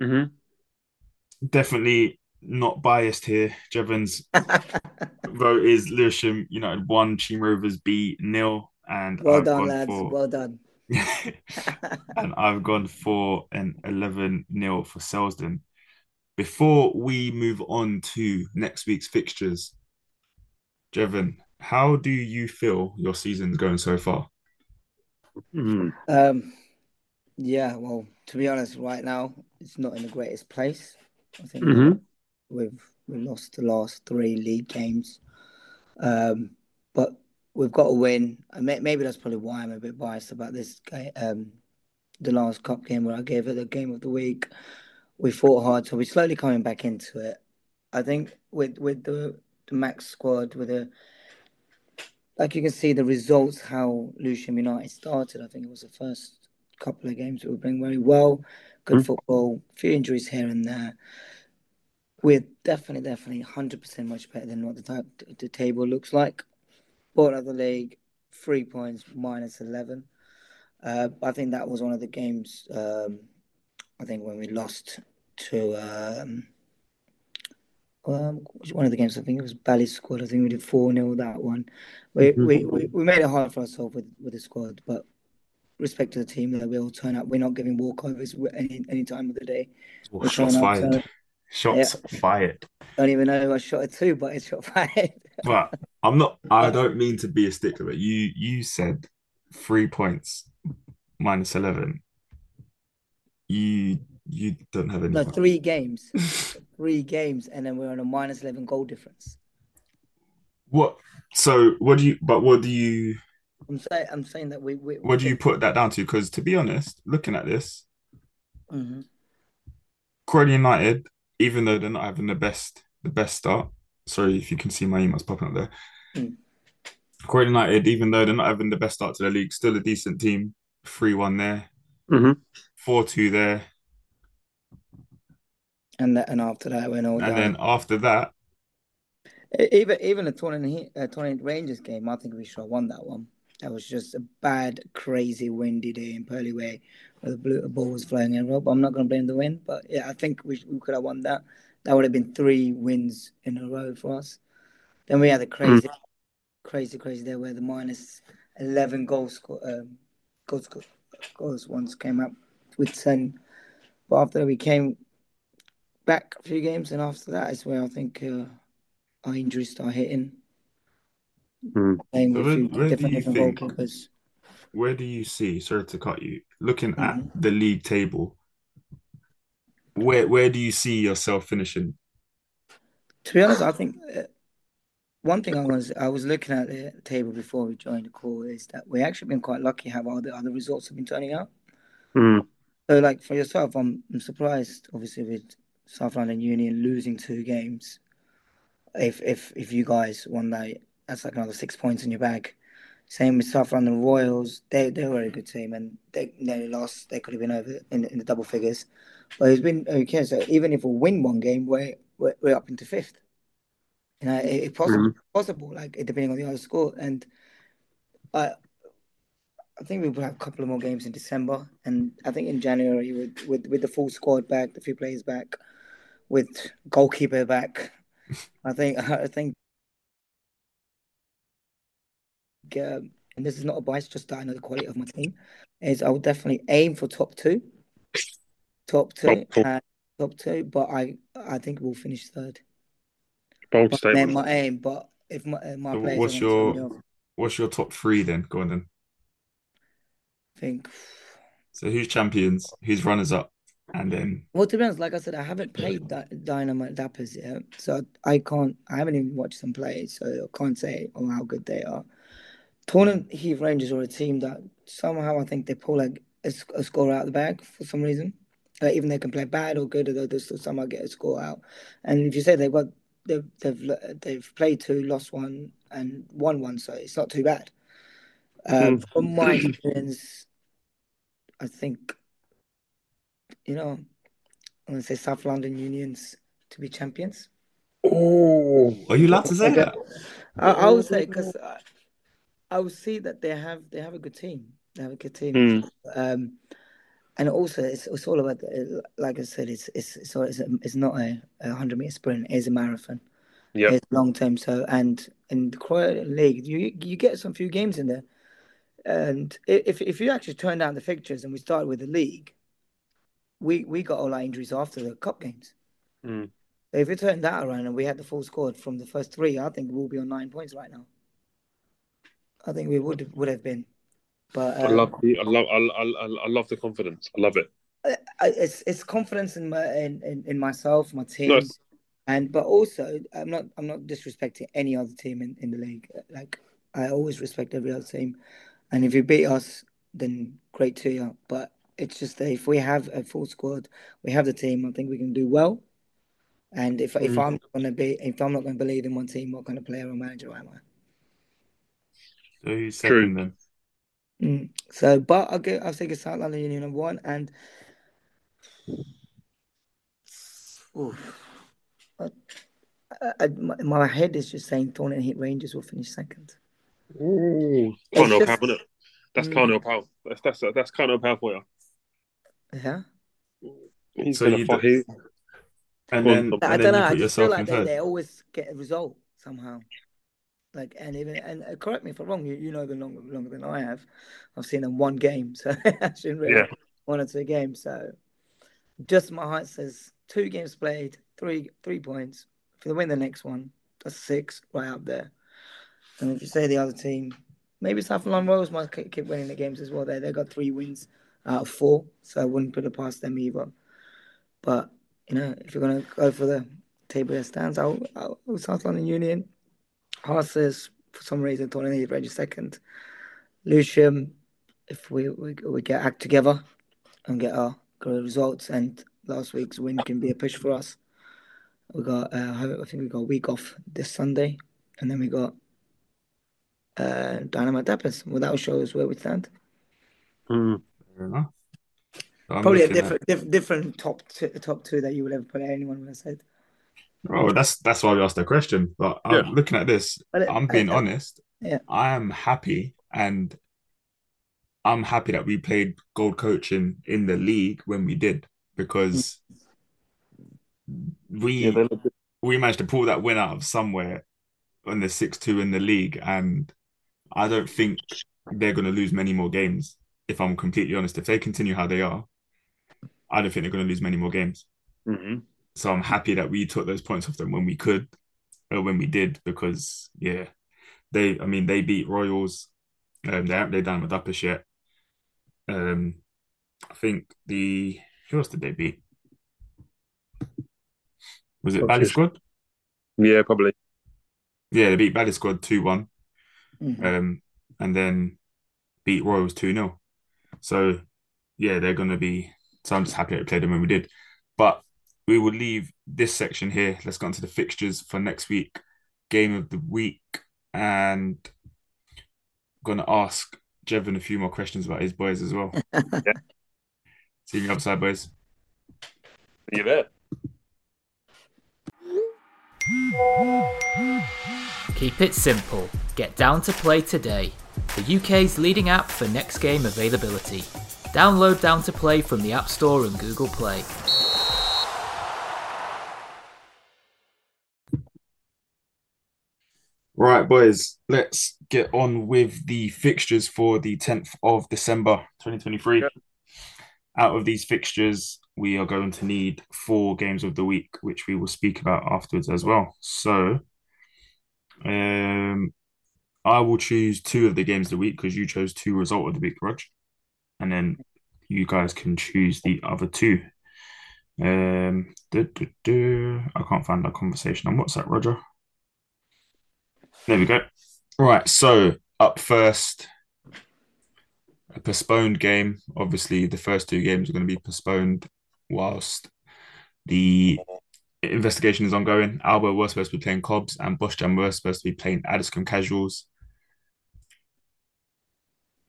Mm-hmm. Definitely not biased here. Jevon's vote is Lewisham United one, Cheam Rovers B nil, and well I've done, lads. For... Well done. and I've gone for an 11 nil for Selsdon. Before we move on to next week's fixtures, Jevon, how do you feel your season's going so far? Mm. Um, yeah, well, to be honest, right now it's not in the greatest place. I think mm-hmm. We've we lost the last three league games, um, but we've got to win. maybe that's probably why I'm a bit biased about this game. Um, the last cup game where I gave it the game of the week. We fought hard, so we're slowly coming back into it. I think with with the the max squad, with the like you can see the results how Lewisham United started. I think it was the first couple of games we were playing very well, good mm. football, few injuries here and there. We're definitely, definitely, hundred percent much better than what the the table looks like. Bottom of the league, three points minus eleven. Uh, I think that was one of the games. Um, I think when we lost to um, um, one of the games, I think it was Bally squad. I think we did four 0 that one. We, mm-hmm. we, we we made it hard for ourselves with, with the squad, but respect to the team that we all turn up. We're not giving walkovers any any time of the day. Well, shots fired. Shots yeah. fired. Don't even know who I shot it to, but it's shot fired. but I'm not. I don't mean to be a stickler, but you you said three points minus eleven. You you don't have any. No, three games, three games, and then we're on a minus eleven goal difference. What? So what do you? But what do you? I'm saying I'm saying that we. we what do you put that down to? Because to be honest, looking at this, mm-hmm. Croydon United, even though they're not having the best the best start. Sorry if you can see my emails popping up there. Mm. Croydon United, even though they're not having the best start to the league, still a decent team. Three one there, mm-hmm. four two there, and that, and after that went all. And then after that, even even the Tony uh, Tony Rangers game, I think we should have won that one. That was just a bad, crazy, windy day in Purley Way, where the, blue, the ball was flying in. But I'm not going to blame the wind, but yeah, I think we, we could have won that. That would have been three wins in a row for us. Then we had the crazy, mm. crazy, crazy day where the minus 11 goals, score, um, goals, goals once came up with 10. But after we came back a few games, and after that is where I think uh, our injuries start hitting. Mm. Playing with where, where different, different think, goalkeepers. Where do you see? Sorry to cut you. Looking mm-hmm. at the league table, where where do you see yourself finishing? To be honest, I think uh, one thing I was I was looking at the table before we joined the call is that we actually been quite lucky how all the other results have been turning out. Mm. So, like for yourself, I'm, I'm surprised, obviously, with South London Union losing two games. If if if you guys won that, that's like another six points in your bag. Same with South London Royals. They they're a very good team, and they nearly lost. They could have been over in, in the double figures, but it's been okay. So even if we win one game, we're we're, we're up into fifth. You know, it, it possible, mm-hmm. possible, like depending on the other score. And I, I think we will have a couple of more games in December, and I think in January with with, with the full squad back, the few players back, with goalkeeper back, I think I think um, and this is not a bias, just that I know the quality of my team, is I will definitely aim for top two, top two, top, top two. But I I think we'll finish third. Bold statement. My aim, but if my uh, my so players what's your what's your top three then? Go on then. I think. So who's champions? Who's runners up? And then, well, to be honest, like I said, I haven't played that Dynamite Dappers yet, so I can't. I haven't even watched them play, so I can't say on how good they are. Thornton Heath Rangers are a team that somehow I think they pull like a, a score out of the bag for some reason. Uh, even they can play bad or good, they they still somehow get a score out. And if you say they've got they've they've, they've played two, lost one, and won one, so it's not too bad. Um, mm. From my experience, I think you know, I'm to say South London Unions to be champions. Oh, are you allowed to say that? I, I would say because I, I would see that they have they have a good team. They have a good team. Mm. Um, and also it's, it's all about like I said, it's it's it's it's, it's not a, a hundred meter sprint. It's a marathon. Yeah, it's long term. So and in the Croydon League, you you get some few games in there, and if if you actually turn down the fixtures and we start with the league, we we got all our injuries after the cup games. Mm. If it turned that around and we had the full squad from the first three, I think we'll be on nine points right now. I think we would would have been. But um, I love the, I love I, I, I love the confidence. I love it. It's it's confidence in my in, in, in myself, my team, nice. and but also I'm not I'm not disrespecting any other team in, in the league. Like I always respect every other team, and if you beat us, then great to you. But it's just that if we have a full squad, we have the team. I think we can do well. And if if Mm. I'm not gonna be if I'm not gonna believe in one team, what kind of player or manager am I? So who's True. second then? Mm. So, but I'll get I'll take a South London Union of one and Oof. I, I, my, my head is just saying Thornton Heath Rangers will finish second. Ooh. It's Can't just- out, isn't it? That's Mm. can't help. That's that's that's can't help out for you. Yeah. He's So gonna you fight. d- He, And Go then, Tom. I and don't then know. you I just feel like they, they always get a result somehow. Like and even and uh, correct me if I'm wrong. You you know them longer longer than I have. I've seen them one game, so I shouldn't really Yeah. one or two games. So just my heart says two games played, three three points. If they win the next one, that's six right up there. And if you say the other team, maybe South London Royals might keep keep winning the games as well. They they got three wins out of four, so I wouldn't put it past them either. But you know, if you're gonna go for the table that stands, I'll South London Union. Heart says for some reason Tony Rangers second. Lewisham, if we, we we get act together and get our good results, and last week's win can be a push for us. We got uh, I think we got a week off this Sunday, and then we got uh, Dynamite Dappers. Well, that will show us where we stand. Mm. Fair enough. I'm Probably a looking at- different diff, different top two, top two that you would ever put anyone would have said. Oh, that's that's why we asked the question. But I'm Yeah. looking at this. It- I'm being I- I- honest. Yeah. I am happy, and I'm happy that we played gold coaching in the league when we did because we Yeah, they look good. we managed to pull that win out of somewhere on the six two in the league, and I don't think they're going to lose many more games. If I'm completely honest, if they continue how they are, I don't think they're going to lose many more games. Mhm. So I'm happy that we took those points off them when we could, or when we did, because yeah, they. I mean, they beat Royals. Um, they haven't they done with upper yet. Um, I think the who else did they beat? Was it Bally Squad? Yeah, probably. Yeah, they beat Bally Squad two one. Mhm. um, and then beat Royals 2 0. So, yeah, they're going to be. So, I'm just happy that we played them when we did. But we will leave this section here. Let's go on to the fixtures for next week. Game of the week. And going to ask Jevon a few more questions about his boys as well. See you upside, boys. Are you there? Keep it simple. Get down to play today. The UK's leading app for next game availability. Download Down to Play from the App Store and Google Play. Right, boys, let's get on with the fixtures for the 10th of December 2023. Yep. Out of these fixtures, we are going to need four games of the week, which we will speak about afterwards as well. So, um, I will choose two of the games of the week because you chose two result of the week, Rog. And then you guys can choose the other two. Um. I can't find that conversation on WhatsApp, Roger. There we go. Right, so up first, a postponed game. Obviously, the first two games are going to be postponed whilst the investigation is ongoing. Alba were supposed to be playing Cobbs, and Bosch Jam were supposed to be playing Addiscombe Casuals.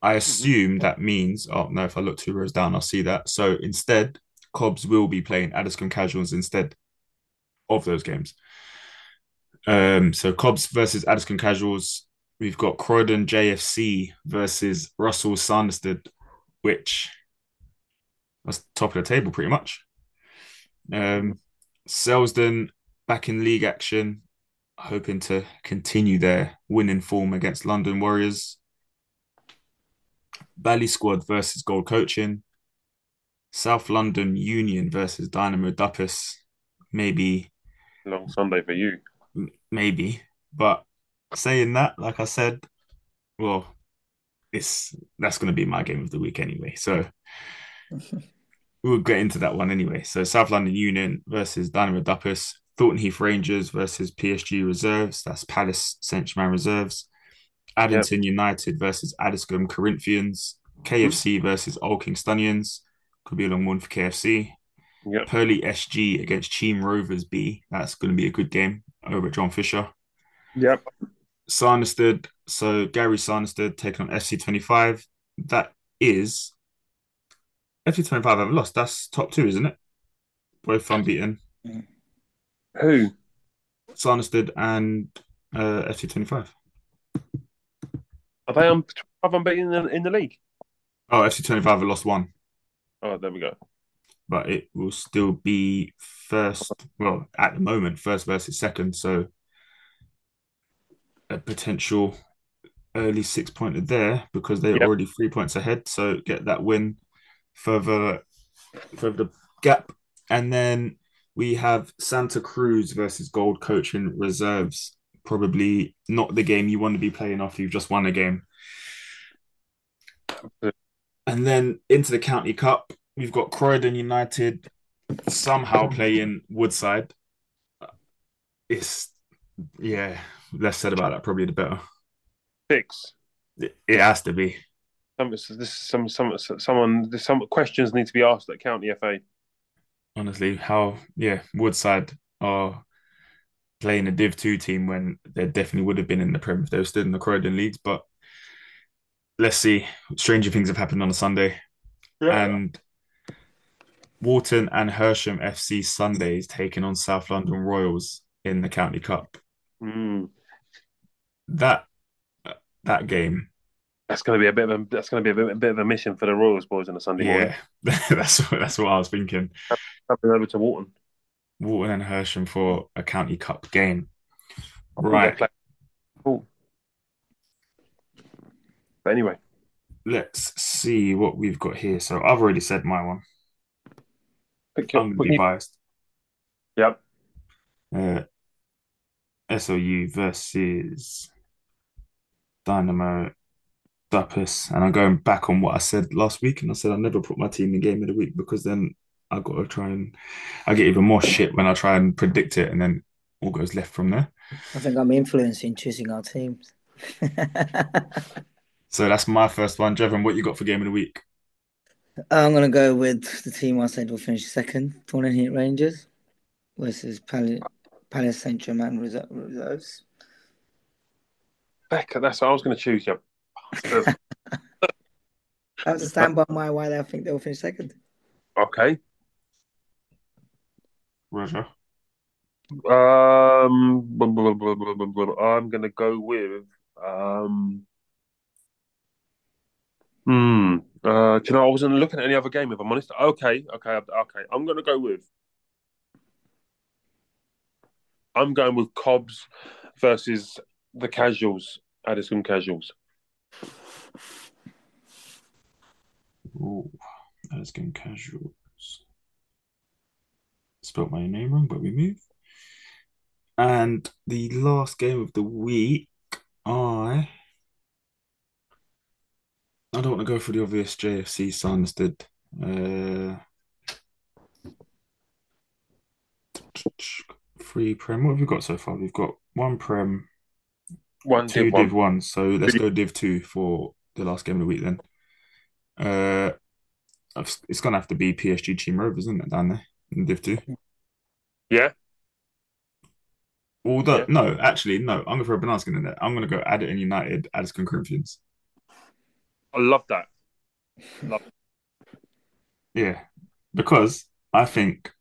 I assume that means, oh no, if I look two rows down, I'll see that. So instead, Cobbs will be playing Addiscombe Casuals instead of those games. Um, so Cobbs versus Addiscombe Casuals. We've got Croydon JFC versus Russell Sanderstead, which was top of the table pretty much. Um, Selsdon back in league action, hoping to continue their winning form against London Warriors. Bally Squad versus Gold Coaching. South London Union versus Dynamo Duppas. Maybe Long Sunday for you. maybe. But saying that, like I said, well, it's that's going to be my game of the week anyway. So we'll get into that one anyway. So South London Union versus Dynamo Duppas, Thornton Heath Rangers versus PSG Reserves. That's Palace Saint Germain Reserves. Addington United versus Addiscombe Corinthians. Mm-hmm. KFC versus Old Kingstonians. Could be a long one for KFC. Yep. Purley SG against Cheam Rovers B. That's going to be a good game over at John Fisher. Yep. Sanderstead, so Gary Sanderstead taking on FC25. That is FC25 have lost. That's top two, isn't it? Both unbeaten. Who? Sanderstead and uh, FC25. Are they un- have unbeaten in, in the league? Oh, FC25 have lost one, Oh, there we go. but it will still be first. Well, at the moment, first versus second. So a potential early six pointer there because they're Yep. already three points ahead. So get that win further, further the gap. And then we have Santa Cruz versus Gold Coaching Reserves. Probably not the game you want to be playing after You've just won a game. And then into the County Cup, we've got Croydon United somehow playing Woodside. It's yeah, less said about that probably the better. Six. It, it has to be. Some, this is some, some, someone. Some questions need to be asked at County FA. honestly, how yeah, Woodside are playing a Div Two team when they definitely would have been in the Prem if they were still in the Croydon leagues. But let's see. Stranger things have happened on a Sunday, and Walton and Hersham FC Sundays taking on South London Royals in the County Cup. Mm. That that game, That's going to be a bit of a. That's going to be a bit, a bit of a mission for the Royals boys on a Sunday morning. yeah, that's what that's what I was thinking. Coming over to Walton. Walton and Hersham for a County Cup game. Right. Cool. But anyway, Let's see what we've got here. So I've already said my one. pick your, I'm gonna be biased. Yep. Uh, SOU versus Dynamo Duppas, and I'm going back on what I said last week, and I said I never put my team in game of the week because then I got to try and I get even more shit when I try and predict it, and then all goes left from there. I think I'm influencing choosing our teams. So that's my first one. Jevon, what you got for game of the week? I'm gonna go with the team I said will finish second, Torn Heat Rangers versus Palace, Palace Saint Germain Reserves. Becca, that's what I was going to choose. You. I have to stand by my why I think they will finish second. okay. Roger. Um, blah, blah, blah. I'm going to go with. Um, hmm. Uh, do you know, I wasn't looking at any other game. If I'm honest. Okay. Okay. Okay. I'm going to go with. I'm going with Cobbs versus the Casuals, Addiscombe Casuals. Ooh, that's going casuals. Spelt my name wrong, but we move. And the last game of the week, I I don't want to go for the obvious JFC Sanderstead. Uh, free prem. What have we got so far? We've got one prem, One, two Div one. div one. So let's go div two for the last game of the week then. Uh, it's gonna have to be PSG Cheam Rovers, isn't it, down there in div two? Yeah. Although Yeah. no, actually no, I'm gonna throw a Banana Skin in there. I'm gonna go Addington United, Addiscombe Corinthians. I love that. Yeah, because I think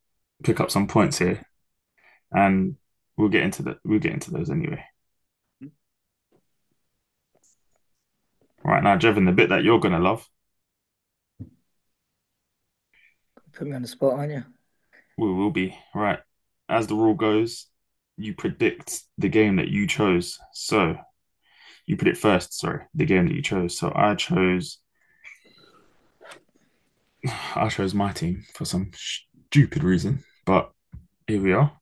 pick up some points here, and we'll get into the we'll get into those anyway. Right now, Jevon, the bit that you're gonna love, Put me on the spot, aren't you? we will be right. As the rule goes, you predict the game that you chose. So you predict first, sorry, the game that you chose. So I chose I chose my team for some stupid reason, but here we are.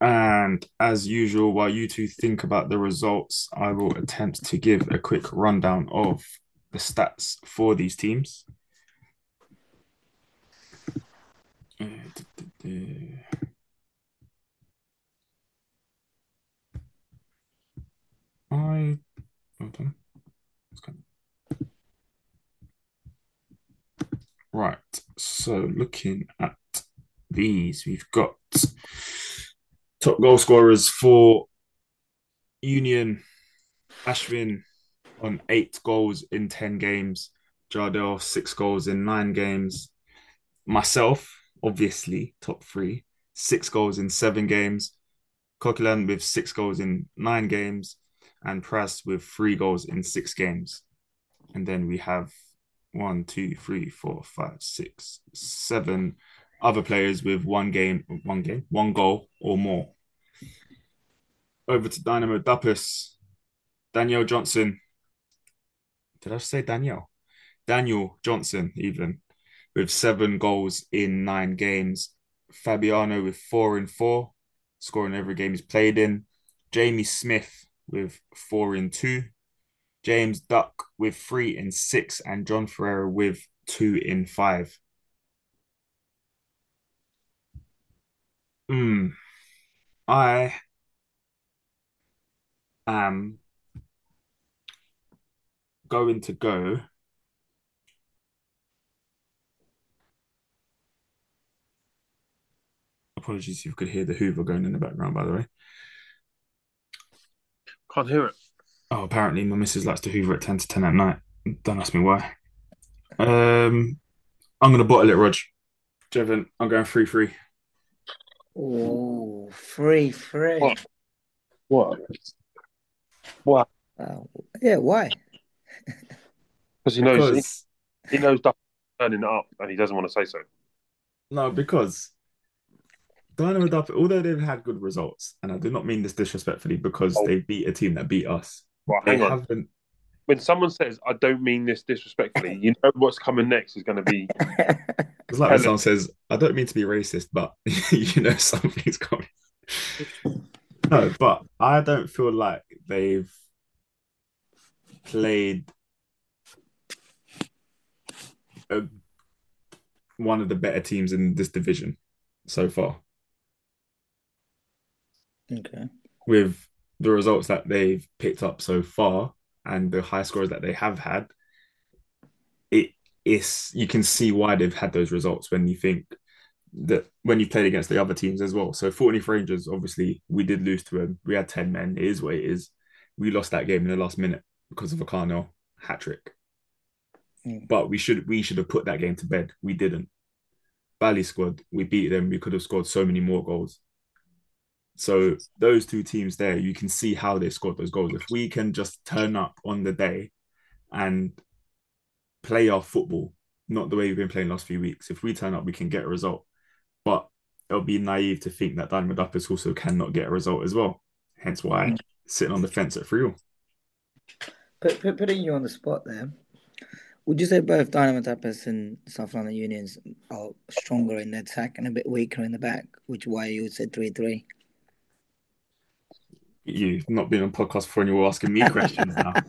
And as usual, while you two think about the results, I will attempt to give a quick rundown of the stats for these teams. I hold on. Right. So looking at these, we've got top goal scorers for Union, Ashwin on eight goals in 10 games, Jardel, six goals in nine games. Myself, obviously, top three, six goals in seven games. Coquelin with six goals in nine games, and Press with three goals in six games. And then we have one, two, three, four, five, six, seven other players with one game, one game, one goal or more. Over to Dynamo Duppas, Danielle Johnson. Did I say Danielle? Daniel Johnson, even with seven goals in nine games. Fabiano with four and four, scoring every game he's played in. Jamie Smith with four in two. James Duck with three in six, and John Ferreira with two in five. Hmm. I am going to go. Apologies if you could hear the Hoover going in the background, by the way. Can't hear it. Oh, apparently my missus likes to Hoover at 10 to 10 at night. Don't ask me why. Um, I'm going to bottle it, Rog. Jevon, I'm going 3 3. Oh, free, free. What? What? What? Oh, uh, yeah, why? Because he knows Because, he, he knows Duff turning it up, and he doesn't want to say so. no, because Dynamo Duff, although they've had good results, and I do not mean this disrespectfully because Oh. they beat a team that beat us. Right, They hang on. haven't. When someone says, "I don't mean this disrespectfully," you know what's coming next is going to be. It's like when someone says, I don't mean to be racist, but you know something's coming. no, but I don't feel like they've played a, one of the better teams in this division so far. okay. With the results that they've picked up so far and the high scores that they have had, it is you can see why they've had those results when you think that when you played against the other teams as well. So Fortney Rangers, obviously, we did lose to them. We had 10 men. It is what it is. We lost that game in the last minute because of a Carnell hat trick. Mm. But we should we should have put that game to bed. We didn't. Bally squad, we beat them. We could have scored so many more goals. So those two teams there, you can see how they scored those goals. If we can just turn up on the day and play our football, not the way we've been playing last few weeks. If we turn up, we can get a result. But it'll be naive to think that Dynamo Duppas also cannot get a result as well. Hence why mm. sitting on the fence at 3 Put, put, putting you on the spot there, would you say both Dynamo Duppas and South London Unions are stronger in the attack and a bit weaker in the back, which why you would say 3 3? You've not been on podcast before and you're asking me questions now.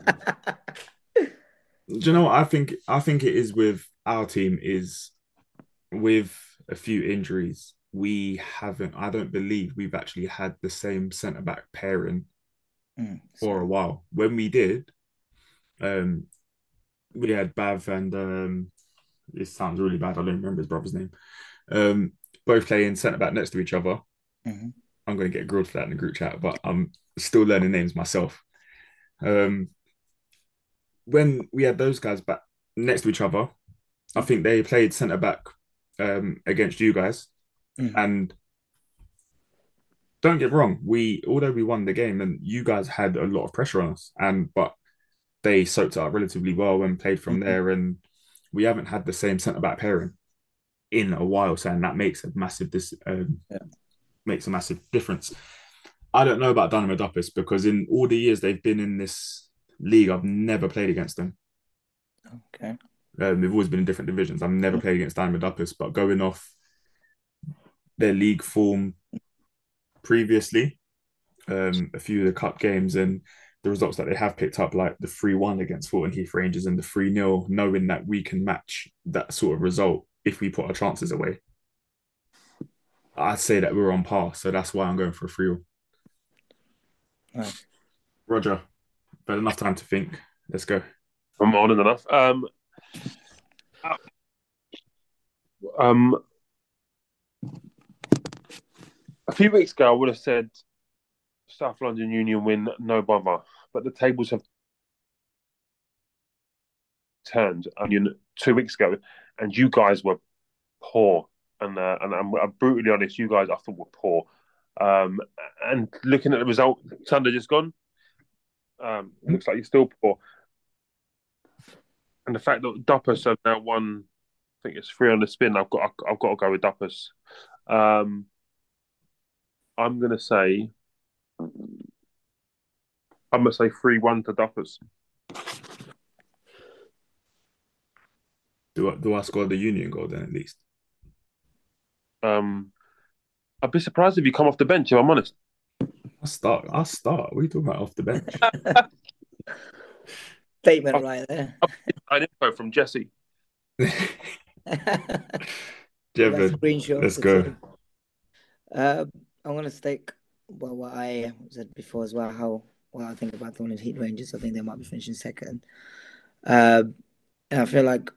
Do you know what I think? I think it is with our team is with a few injuries. We haven't. I don't believe we've actually had the same centre back pairing Mm, for a while. When we did, um, we had Bav and um, this sounds really bad. I don't remember his brother's name. Um, both playing centre back next to each other. Mhm. I'm going to get grilled for that in the group chat, but I'm still learning names myself. Um, when we had those guys back next to each other, I think they played centre back um, against you guys, Mhm. and don't get wrong, we although we won the game and you guys had a lot of pressure on us, and but they soaked it up relatively well and played from Mhm. there, and we haven't had the same centre back pairing in a while, so and that makes a massive dis um, Yeah. makes a massive difference. I don't know about Dynamo Duppas because in all the years they've been in this league, I've never played against them. Okay. Um, they've always been in different divisions. I've never played against Dynamo Duppas, but going off their league form previously, um, a few of the cup games and the results that they have picked up, like the 3 1 against Thornton Heath Rangers and the 3 0, knowing that we can match that sort of result if we put our chances away. I'd say that we're on par, so that's why I'm going for a 3 0. Nice. Roger, but enough time to think. Let's go. I'm on enough. Um, Um, a few weeks ago, I would have said South London Union win, no bother. But the tables have turned. Mean, two weeks ago, and you guys were poor. And uh, and I'm, I'm, brutally honest, you guys I thought were poor. Um, and looking at the result, Sunday just gone. Um, looks like you're still poor. And the fact that Duppas have now won, I think it's three on the spin. I've got I've got to go with Duppas. Um, I'm gonna say I'm gonna say three one to Duppas. Do I, do I score the Union goal then at least? Um, I'd be surprised if you come off the bench. If I'm honest, I'll start. I'll start. What are you talking about off the bench? Statement right there. I info from Jesse. Jevon, let's go. Uh, I'm gonna stick well what I said before as well. How what I think about Thornton Heath Rangers. I think they might be finishing second. Uh, and I feel like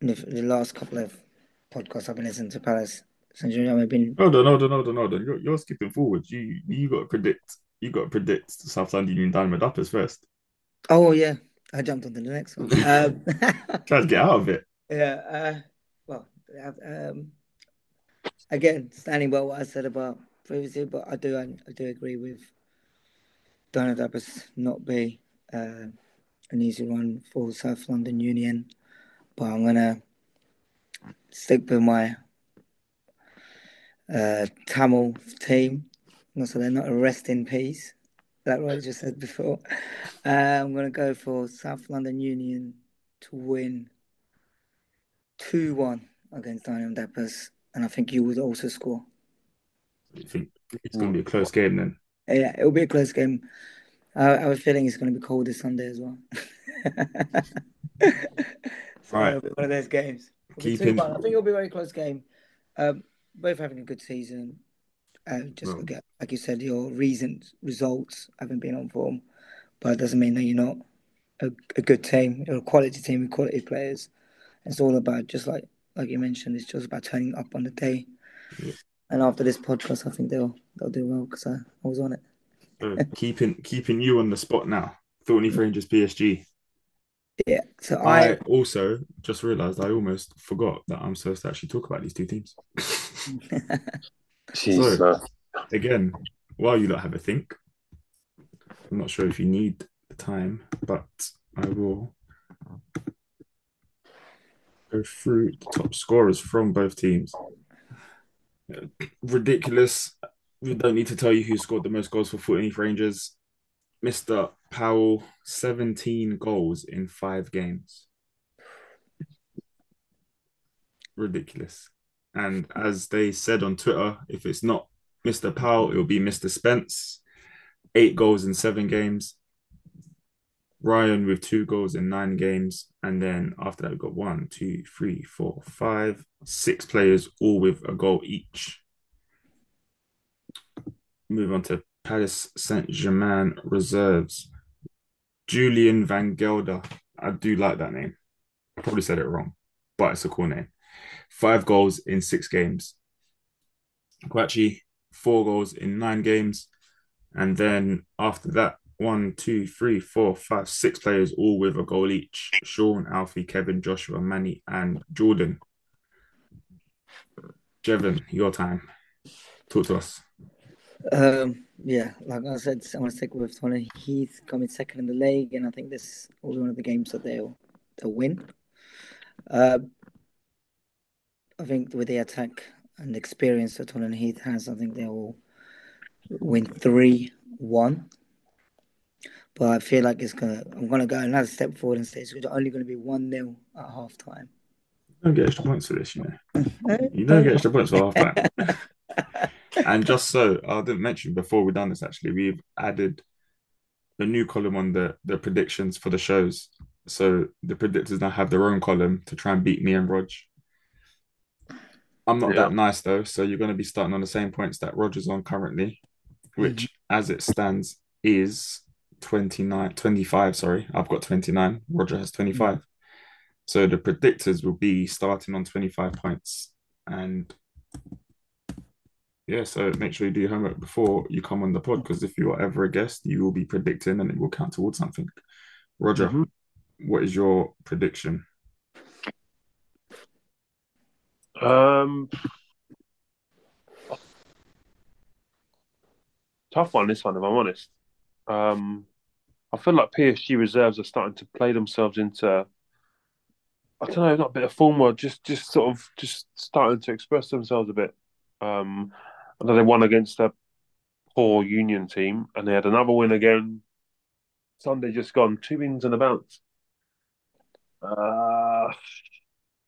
the, the last couple of podcasts I've been listening to Paris Saint Germain have been. Hold on, hold on, hold on, hold on. You're, you're skipping forward. You you got to predict. You got to predict South London Union Dynamo Duppas first. Oh yeah, I jumped on to the next one. Um, Try to get out of it. Yeah. Uh, well, um, again, standing by what I said about previously, but I do I, I do agree with Dynamo Duppas not be uh, an easy one for South London Union, but I'm gonna stick with my uh, Tamil team. So they're not a rest in peace. That what I just said before. Uh, I'm gonna go for South London Union to win two one against Dynamo Duppas, and I think you would also score. It's going to be a close game then? Yeah, it'll be a close game. I, I have a feeling it's going to be cold this Sunday as well. so right. One of those games. Keeping... I think it'll be a very close game. Um, both having a good season. Uh, just well, get, like you said, your recent results haven't been on form, but it doesn't mean that you're not a, a good team. You're a quality team with quality players. It's all about just like like you mentioned. It's just about turning up on the day. Yeah. And after this podcast, I think they'll they'll do well because I, I was on it. Hmm. So keeping keeping you on the spot now. Thorny hmm. Rangers PSG. Yeah. So I, I also just realised I almost forgot that I'm supposed to actually talk about these two teams. so, again, while you don't have a think, I'm not sure if you need the time, but I will go through the top scorers from both teams. Ridiculous. We don't need to tell you who scored the most goals for Footy Rangers. Mr. Powell, 17 goals in five games. Ridiculous. And as they said on Twitter, if it's not Mr. Powell, it'll be Mr. Spence. Eight goals in seven games. Ryan with two goals in nine games. And then after that, we've got one, two, three, four, five, six players, all with a goal each. Move on to Paris Saint Germain reserves. Julian Van Gelder. I do like that name. I probably said it wrong, but it's a cool name. Five goals in six games. Guachi, four goals in nine games. And then after that, one, two, three, four, five, six players, all with a goal each. Sean, Alfie, Kevin, Joshua, Manny, and Jordan. Jevon, your time. Talk to us. Um, yeah, like I said, I'm going to stick with Tony Heath coming second in the league, and I think this will be one of the games that they'll they'll win. Uh, I think with the attack and experience that Tony Heath has, I think they will win three one. But I feel like it's gonna. I'm gonna go another step forward and say it's only going to be one 0 at half time. You don't get extra points for this, you know. you don't get extra points for half time. and just so I didn't mention before we done this, actually, we've added a new column on the the predictions for the shows. So the predictors now have their own column to try and beat me and Rog. I'm not yeah. that nice though, so you're going to be starting on the same points that Roger's on currently, which, mm-hmm. as it stands, is 29, 25. Sorry, I've got 29. Roger has 25. So the predictors will be starting on 25 points. And yeah, so make sure you do your homework before you come on the pod because if you are ever a guest, you will be predicting and it will count towards something. Roger, Mhm. what is your prediction? Um, tough one, this one, if I'm honest. Um, I feel like PSG reserves are starting to play themselves into, I don't know, not a bit of form or just, just sort of just starting to express themselves a bit. Um, I know they won against a poor Union team, and they had another win again. Sunday just gone, two wins and a bounce. Uh,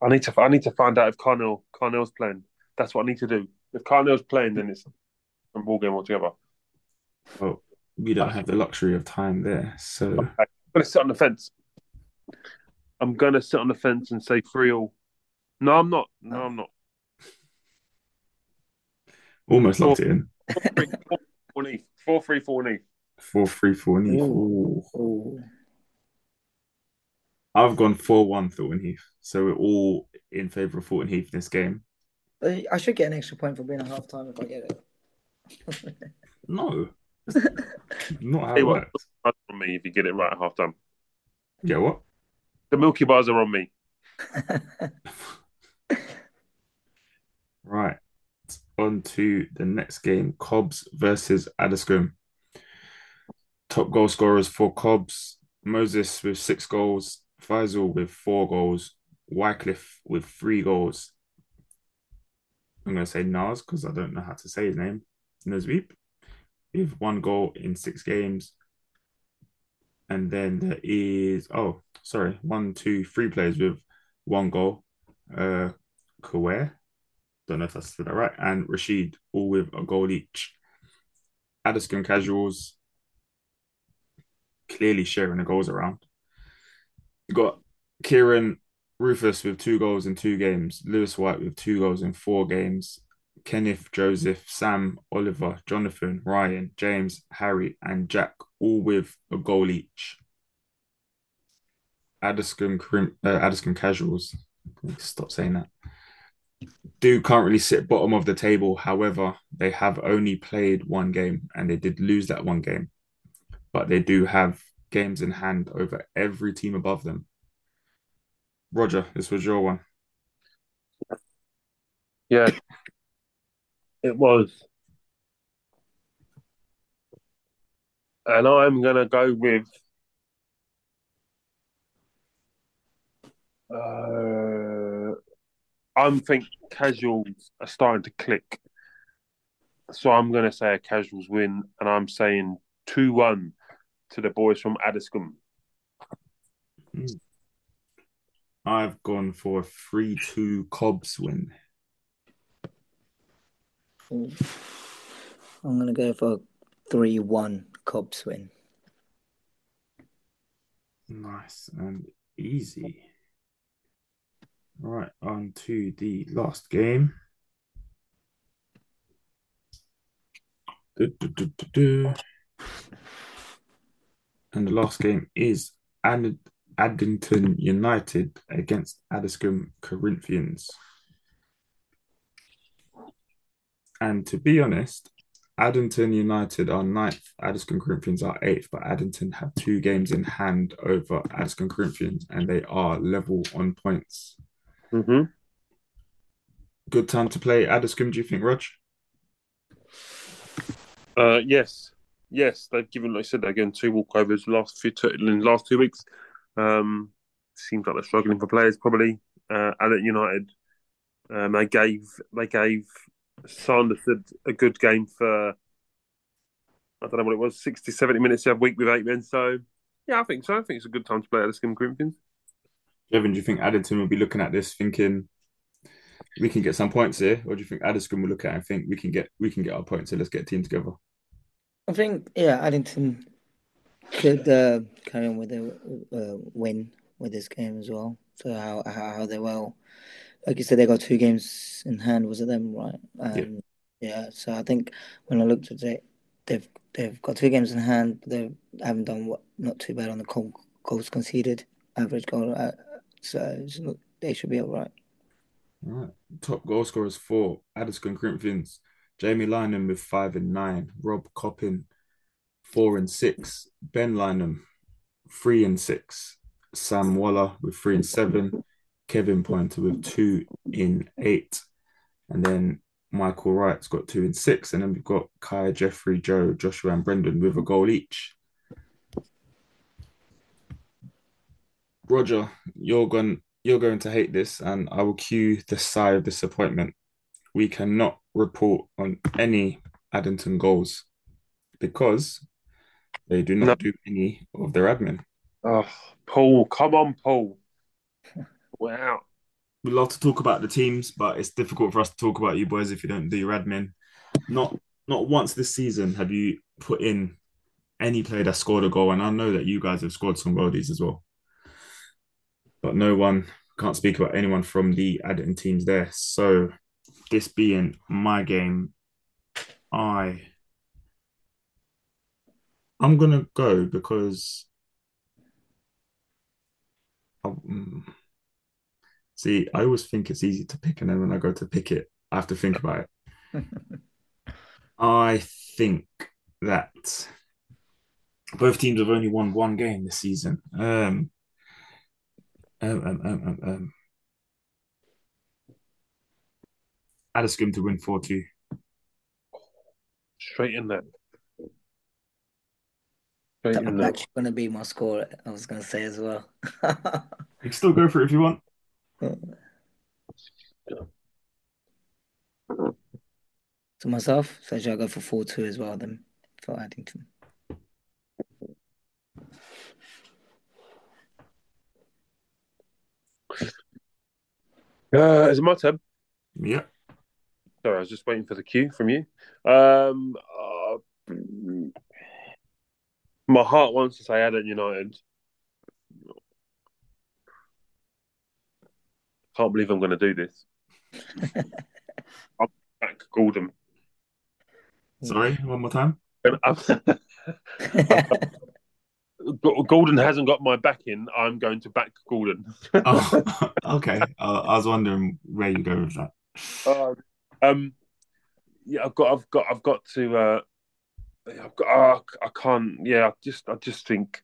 I need to, I need to find out if Carnell, Carnell's playing. That's what I need to do. If Carnell's playing, then it's a ball game altogether. Well, we don't have the luxury of time there. So I'm gonna sit on the fence. I'm gonna sit on the fence and say three all. No, I'm not. No, I'm not. almost locked it in. Four, three, four, four, Neath. four, three, four, Neath. Four three four Neath. Ooh. Ooh. Ooh. I've gone four one Thornton Heath. So we're all in favour of Thornton Heath in this game. I should get an extra point for being a half time if I get it. No. Not how Hey, it what? works. On me if you get it right at half time. Yeah, what? The Milky Bars are on me. Right. On to the next game. Cobbs versus Addiscombe. Top goal scorers for Cobbs. Moses with six goals. Faisal with four goals. Wycliffe with three goals. I'm going to say Nas because I don't know how to say his name. Nazweep with one goal in six games. And then there is, oh, sorry, one, two, three players with one goal. Uh, Kaware, don't know if that's that right, and Rashid, all with a goal each. Addiscombe Casuals clearly sharing the goals around. You've got Kieran Rufus with two goals in two games, Lewis White with two goals in four games, Kenneth, Joseph, Sam, Oliver, Jonathan, Ryan, James, Harry, and Jack, all with a goal each. Addiscombe, uh, Casuals, stop saying that, do currently sit bottom of the table. However, they have only played one game and they did lose that one game, but they do have games in hand over every team above them. Roger, this was your one. Yeah, it was. And I'm going to go with. Uh, I'm think casuals are starting to click. So I'm going to say a casuals win, and I'm saying 2 1 to the boys from Addiscombe. I've gone for a 3 2 Cobbs win. I'm gonna go for three one Cobbs win. Nice and easy. Right, on to the last game. Du- du- du. And the last game is Ad- Addington United against Addiscombe Corinthians. And to be honest, Addington United are ninth, Addiscombe Corinthians are eighth, but Addington have two games in hand over Addiscombe Corinthians and they are level on points. Mm-hmm. Good time to play Addiscombe, do you think, Rog? Uh, yes, yes, they've given, like I said, they're getting two walkovers last few two, in the last two weeks. Um, seems like they're struggling for players probably. Uh, Addington United, um, they gave they gave Sanderstead a good game for I don't know what it was 60, 70 minutes the other week with eight men. So yeah, I think so. I think it's a good time to play Addiscombe Corinthians. Jevin, do you think Addington will be looking at this thinking we can get some points here, or do you think Addiscombe will look at it and think we can get we can get our points, so let's get a team together? I think yeah, Addington could uh, carry on with a uh, win with this game as well. So how how, how they well, like you said, they got two games in hand. Was it them right? Um, yeah. So I think when I looked at it, they've they've got two games in hand. They haven't done what not too bad on the goal, goals conceded, average goal uh, so not, they should be all right. All right. Top goal scorers four: Addiscombe Corinthians. Jamie Lynham with five and nine. Rob Coppin, four and six. Ben Lynham, three and six. Sam Waller with three and seven. Kevin Pointer with two in eight. And then Michael Wright's got two in six. And then we've got Kai, Jeffrey, Joe, Joshua, and Brendan with a goal each. Roger, you're going you're going to hate this, and I will cue the sigh of disappointment. We cannot report on any Addington goals because they do not No. do any of their admin. Oh, Paul, come on, Paul. Wow. we love to talk about the teams, but it's difficult for us to talk about you boys if you don't do your admin. Not not once this season have you put in any player that scored a goal, and I know that you guys have scored some goalies as well. But no one can't speak about anyone from the Addington teams there. So this being my game, I I'm gonna go because um, see, I always think it's easy to pick, and then when I go to pick it, I have to think about it. I think that both teams have only won one game this season. Um, um, um, um, um, um. Addiscombe to win 4 2. Straight in there. Straight in That's actually going to be my score. I was going to say as well. You can still go for it if you want. To myself, so should I go for four two as well then for Addington? Uh, is it my turn? Yeah. Sorry, I was just waiting for the cue from you. Um, uh, my heart wants to say Adam United. Can't believe I'm going to do this. I'm back Gordon. Sorry, one more time. Gordon hasn't got my back in. I'm going to back Gordon. Oh, okay. Uh, I was wondering where you go with that. Uh, um, yeah, I've got, I've got, I've got to. Uh, I've got. Uh, I can't. Yeah, I just, I just think.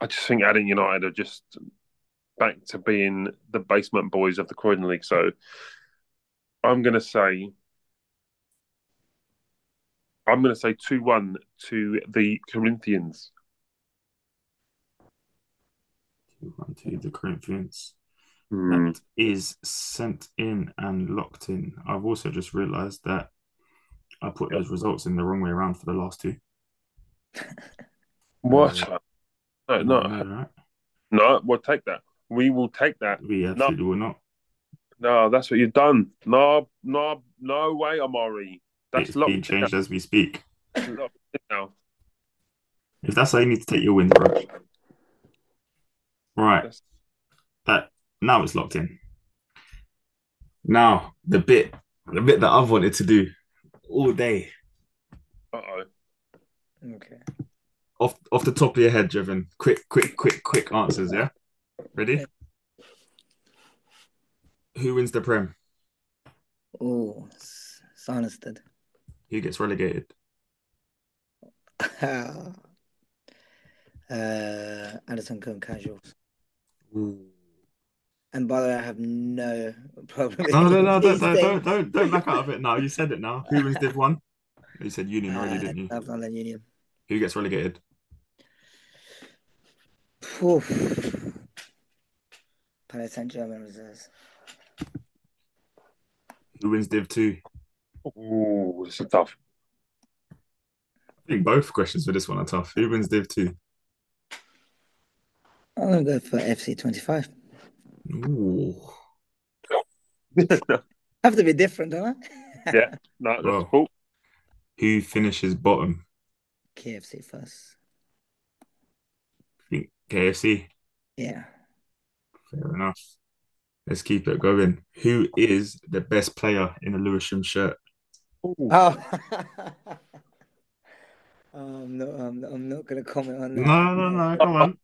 I just think Addington United are just back to being the basement boys of the Croydon League. So, I'm going to say. I'm going to say two one to the Corinthians. 2 1 to the Corinthians. Hmm. That is sent in and locked in. I've also just realised that I put those results in the wrong way around for the last two. What? Uh, No, no, right? no. We'll take that. We will take that. We absolutely will not. No, that's what you've done. No, no, no way, Amari. That's it's locked being in changed as we speak. now. Locked in now. If that's how you need to take your wins, bro. Right. That's- That now it's locked in. Now the bit, the bit that I've wanted to do all day. Uh-oh. Okay. Off off the top of your head, Jevon. Quick, quick, quick, quick answers. Yeah. Ready? Who wins the Prem? Oh, Sanderstead. Who gets relegated? uh, Addiscombe Casuals. Ooh. And by the way, I have no problem. No, no, no, don't, don't, don't, don't, don't back out of it now. You said it now. Who wins Div 1? You said Union already, Uh, didn't you? I've done Union. Who gets relegated? Oof. Paris Saint Germain reserves. Who wins Div 2? Ooh, this is tough. I think both questions for this one are tough. Who wins Div 2? I'm gonna go for FC 25. Ooh. Have to be different, don't I? Yeah. no, that's Well. cool. Who finishes bottom? KFC first. I think KFC. Yeah. Fair enough. Let's keep it going. Who is the best player in a Lewisham shirt? Ooh. Oh. um, no, I'm, I'm not gonna comment on that. No, no, no. Come on.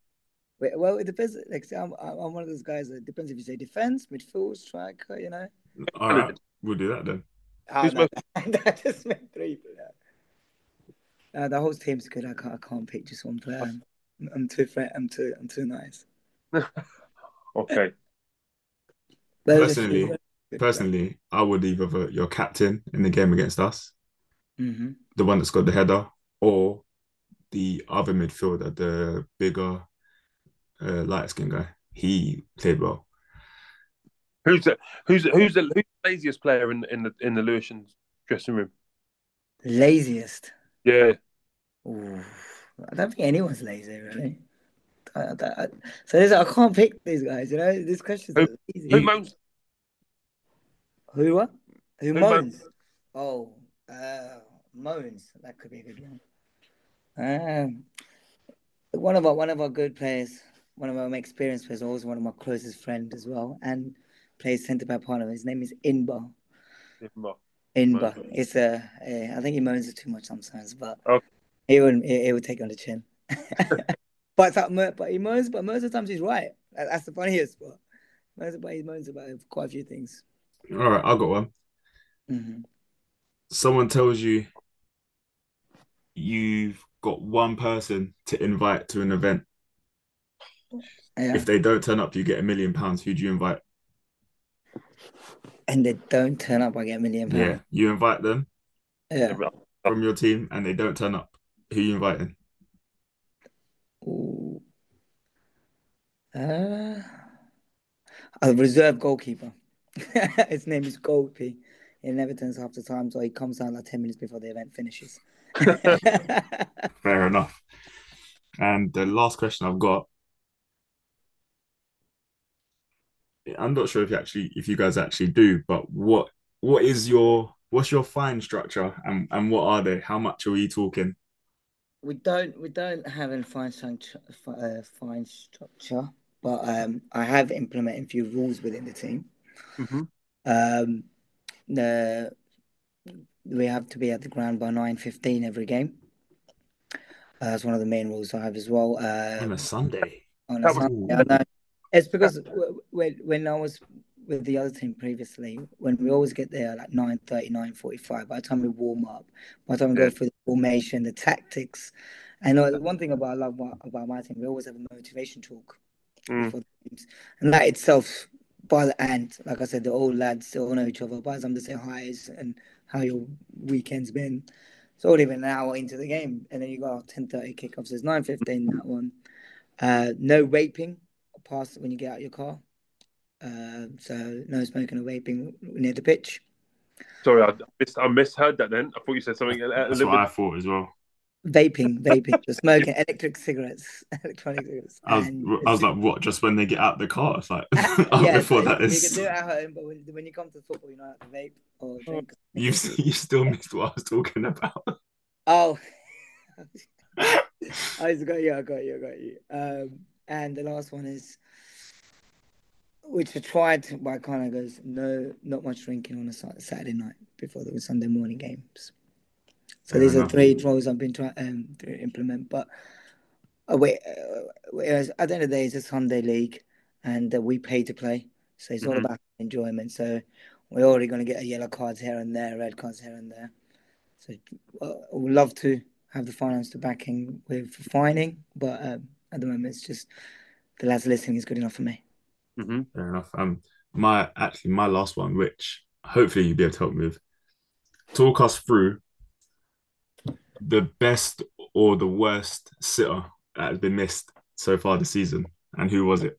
Well, it depends. Like, say I'm, I'm one of those guys. That depends if you say defense, midfield, striker. You know. All right, we'll do that then. Oh, Who's no, that just meant three. But, uh, uh, the whole team's good. I can't. I can't pick just one player. I'm, I'm too. Fr- I'm too. I'm too nice. Okay. Personally- Personally, I would either vote your captain in the game against us, hmm the one that's got the header, or the other midfielder, the bigger, uh, light skin guy. He played well. Who's the who's the, who's the who's the laziest player in in the in the Lewisham dressing room? laziest. Yeah. Ooh, I don't think anyone's lazy, really. I, I, I, so this, I can't pick these guys. You know, this question's Who- easy. Who moans? Who what? Who, Who moans? Oh, uh, moans. That could be a good one. Um, one of our one of our good players, one of our experienced players, also one of my closest friends as well, and plays centre back partner. His name is Inba. Inba. Okay. It's a. Uh, think he moans it too much sometimes, but Okay. he would he, he would take it on the chin. but that, but he moans, but most of the times he's right. That's the funniest part. Most of the time he moans about quite a few things. All right, I got one. hmm Someone tells you you've got one person to invite to an event. Yeah. If they don't turn up, you get a million pounds. Who do you invite? and they don't turn up, I get a million pounds. Yeah, you invite them Yeah. from your team, and they don't turn up. Who you inviting? Ooh. Uh, a reserve goalkeeper. His name is Goldie. He never turns half the time, so he comes down like 10 minutes before the event finishes. Fair enough. And the last question I've got, I'm not sure if you actually, if you guys actually do, but what what is your what's your fine structure and and what are they? How much are we talking? We don't we don't have a fine structure, uh, fine structure, but um, I have implemented a few rules within the team. hmm Um, the we have to be at the ground by nine fifteen every game. Uh, that's one of the main rules I have as well. On Uh, a Sunday. on a That was- Sunday, It's because when when I was with the other team previously, when we always get there like 9.30, 9.45, by the time we warm up, by the time we go through the formation, the tactics, and uh, one thing about I love about, my team, we always have a motivation talk Mm. before the games, and that itself, by the end, like I said, the old lads still know each other. By the time they say hi's and how your weekend's been, it's already been an hour into the game, and then you got 10.30 kickoffs. There's 9.15 that one. Uh, no vaping past when you get out your car. Uh, so no smoking or vaping near the pitch. Sorry, I missed, I misheard that. Then I thought you said something a, a That's little what I thought as well. Vaping, vaping, just smoking electric cigarettes, electronic cigarettes. I was, And I was like, what? Just when they get out the car? It's like, yeah, oh, before so that you is. can do it at home, but when, when you come to football, you know how to vape or drink. You you still missed what I was talking about. Oh, I got you. I got you. I got you. Um, and the last one is, which I tried, but I kind of goes no, not much drinking on a Saturday night before the Sunday morning games. So Fair these are three rules I've been trying um, to implement. But uh, wait, uh, at the end of the day, it's a Sunday league, and uh, we pay to play, so it's all Mhm. about enjoyment. So we're already going to get a yellow cards here and there, red cards here and there. So uh, I would love to have the finance to backing with fining, but um, at the moment it's just the lads listening is good enough for me. Hmm Fair enough. Um, my actually my last one, which hopefully you'll be able to help me with. Talk us through the best or the worst sitter that has been missed so far this season, and who was it?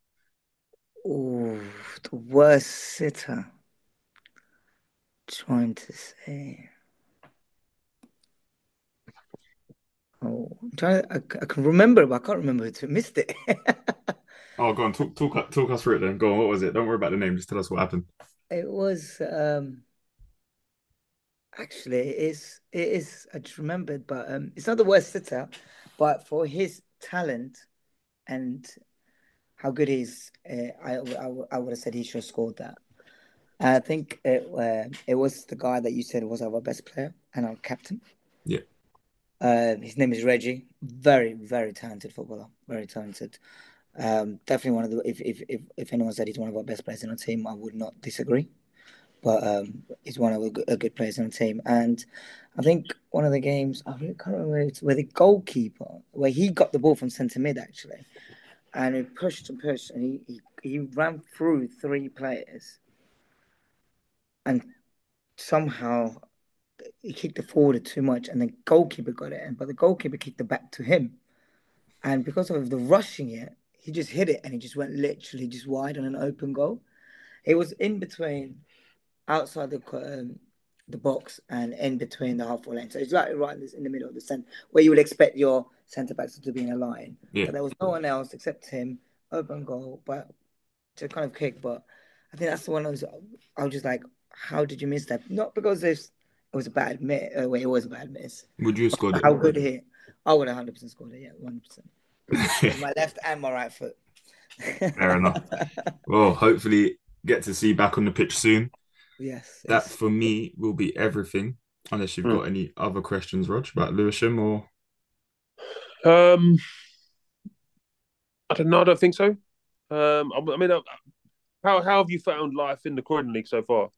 Oh, the worst sitter. Trying to say. Oh, I'm trying. I, I can remember, but I can't remember who missed it. Oh, go on, talk talk talk us through it then. Go on, what was it? Don't worry about the name. Just tell us what happened. It was um actually it is it is I just remembered, but um it's not the worst sitter, but for his talent and how good he is, uh, I, I I would have said he should have scored that. I think it uh, it was the guy that you said was our best player and our captain. Yeah. Uh, his name is Reggie. Very very talented footballer. Very talented. Um, definitely one of the if, if if if anyone said he's one of our best players in our team, I would not disagree. But um, he's one of the good, a good players in the team, and I think one of the games I really can't remember it's where the goalkeeper where he got the ball from centre mid actually, and he pushed and pushed, and he, he he ran through three players, and somehow he kicked it forward too much, and the goalkeeper got it, and but the goalkeeper kicked it back to him, and because of the rushing it, he just hit it, and he just went literally just wide on an open goal. It was in between, outside the um, the box and in between the halfway line, so it's like right in the middle of the centre, where you would expect your centre backs to be in a line. Yeah. But there was no one else except him, open goal, but to kind of kick. But I think that's the one I was, I was just like, how did you miss that? Not because there's it was a bad miss. Uh, well, it was a bad miss. Would you have scored it? How good hit? I would have hundred percent scored it. Yeah, one percent. My left and my right foot. Fair enough. Well, hopefully get to see you back on the pitch soon. yes. That yes. for me will be everything. Unless you've Hmm. got any other questions, Rog, about Lewisham or Um, I don't know. I don't think so. Um, I, I mean, uh, how how have you found life in the Croydon League so far?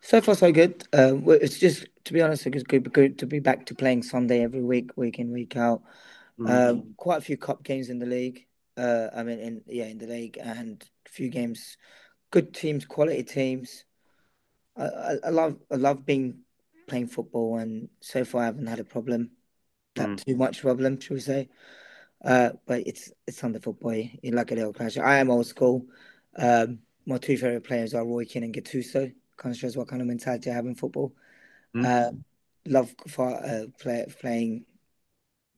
So far, so good. Um, it's just to be honest, it's good, good to be back to playing Sunday every week, week in, week out. Um, quite a few cup games in the league. Uh, I mean, in yeah, in the league, and a few games. Good teams, quality teams. I, I, I love I love being playing football, and so far I haven't had a problem. That Mm. too much problem, should we say? Uh, but it's it's Sunday football. You like a little clash. I am old school. Um, my two favorite players are Roy Keane and Gattuso. Kind of shows what kind of mentality I have in football. Mm. Uh, love for uh, play, playing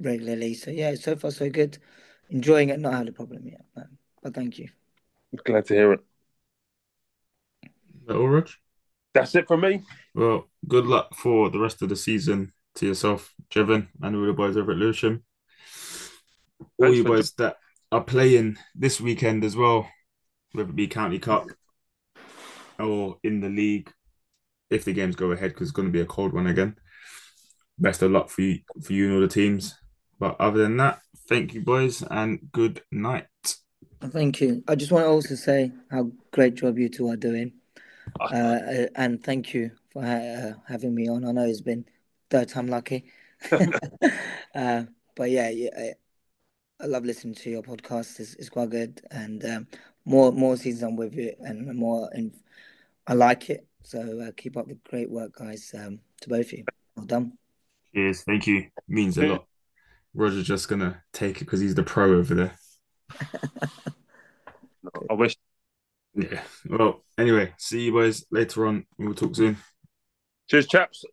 regularly. So yeah, so far so good. Enjoying it. Not had a problem yet. But, but thank you. Glad to hear it. that all, Rog? That's it from me. Well, good luck for the rest of the season to yourself, Jevon, and all the boys over at Lewisham. All Thanks you for boys that are playing this weekend as well, whether it be County Cup or in the league, if the games go ahead, because it's going to be a cold one again. Best of luck for you, for you and all the teams. But other than that, thank you, boys, and good night. Thank you. I just want to also say how great job you two are doing, uh, and thank you for uh, having me on. I know it's been third time lucky, uh, but yeah, yeah, I, I love listening to your podcast. It's, it's quite good, and um, more more seasons I'm with you, and more. And I like it. So uh, keep up the great work, guys. Um, to both of you. Well done. Cheers, thank you. Means a lot. Roger's just gonna take it because he's the pro over there. I wish. Yeah. Well, anyway, see you boys later on. We'll talk soon. Cheers, chaps.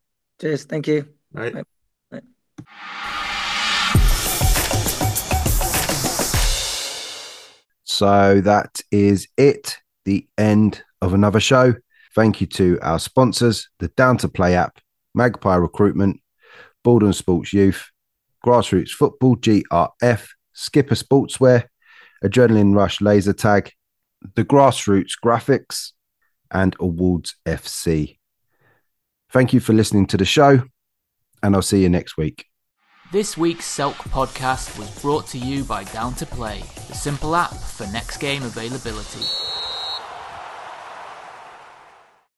Cheers. Thank you. Right. Bye. So that is it, the end of another show. Thank you to our sponsors, the Down to Play app, Magpie Recruitment, Baldon Sports Youth, Grassroots Football, GRF, Sk1pr Sportswear, Adrenaline Rush Laser Tag, the Grassroots Graphics, and Awards FC. Thank you for listening to the show, and I'll see you next week. This week's Selk podcast was brought to you by Down to Play, the simple app for next game availability.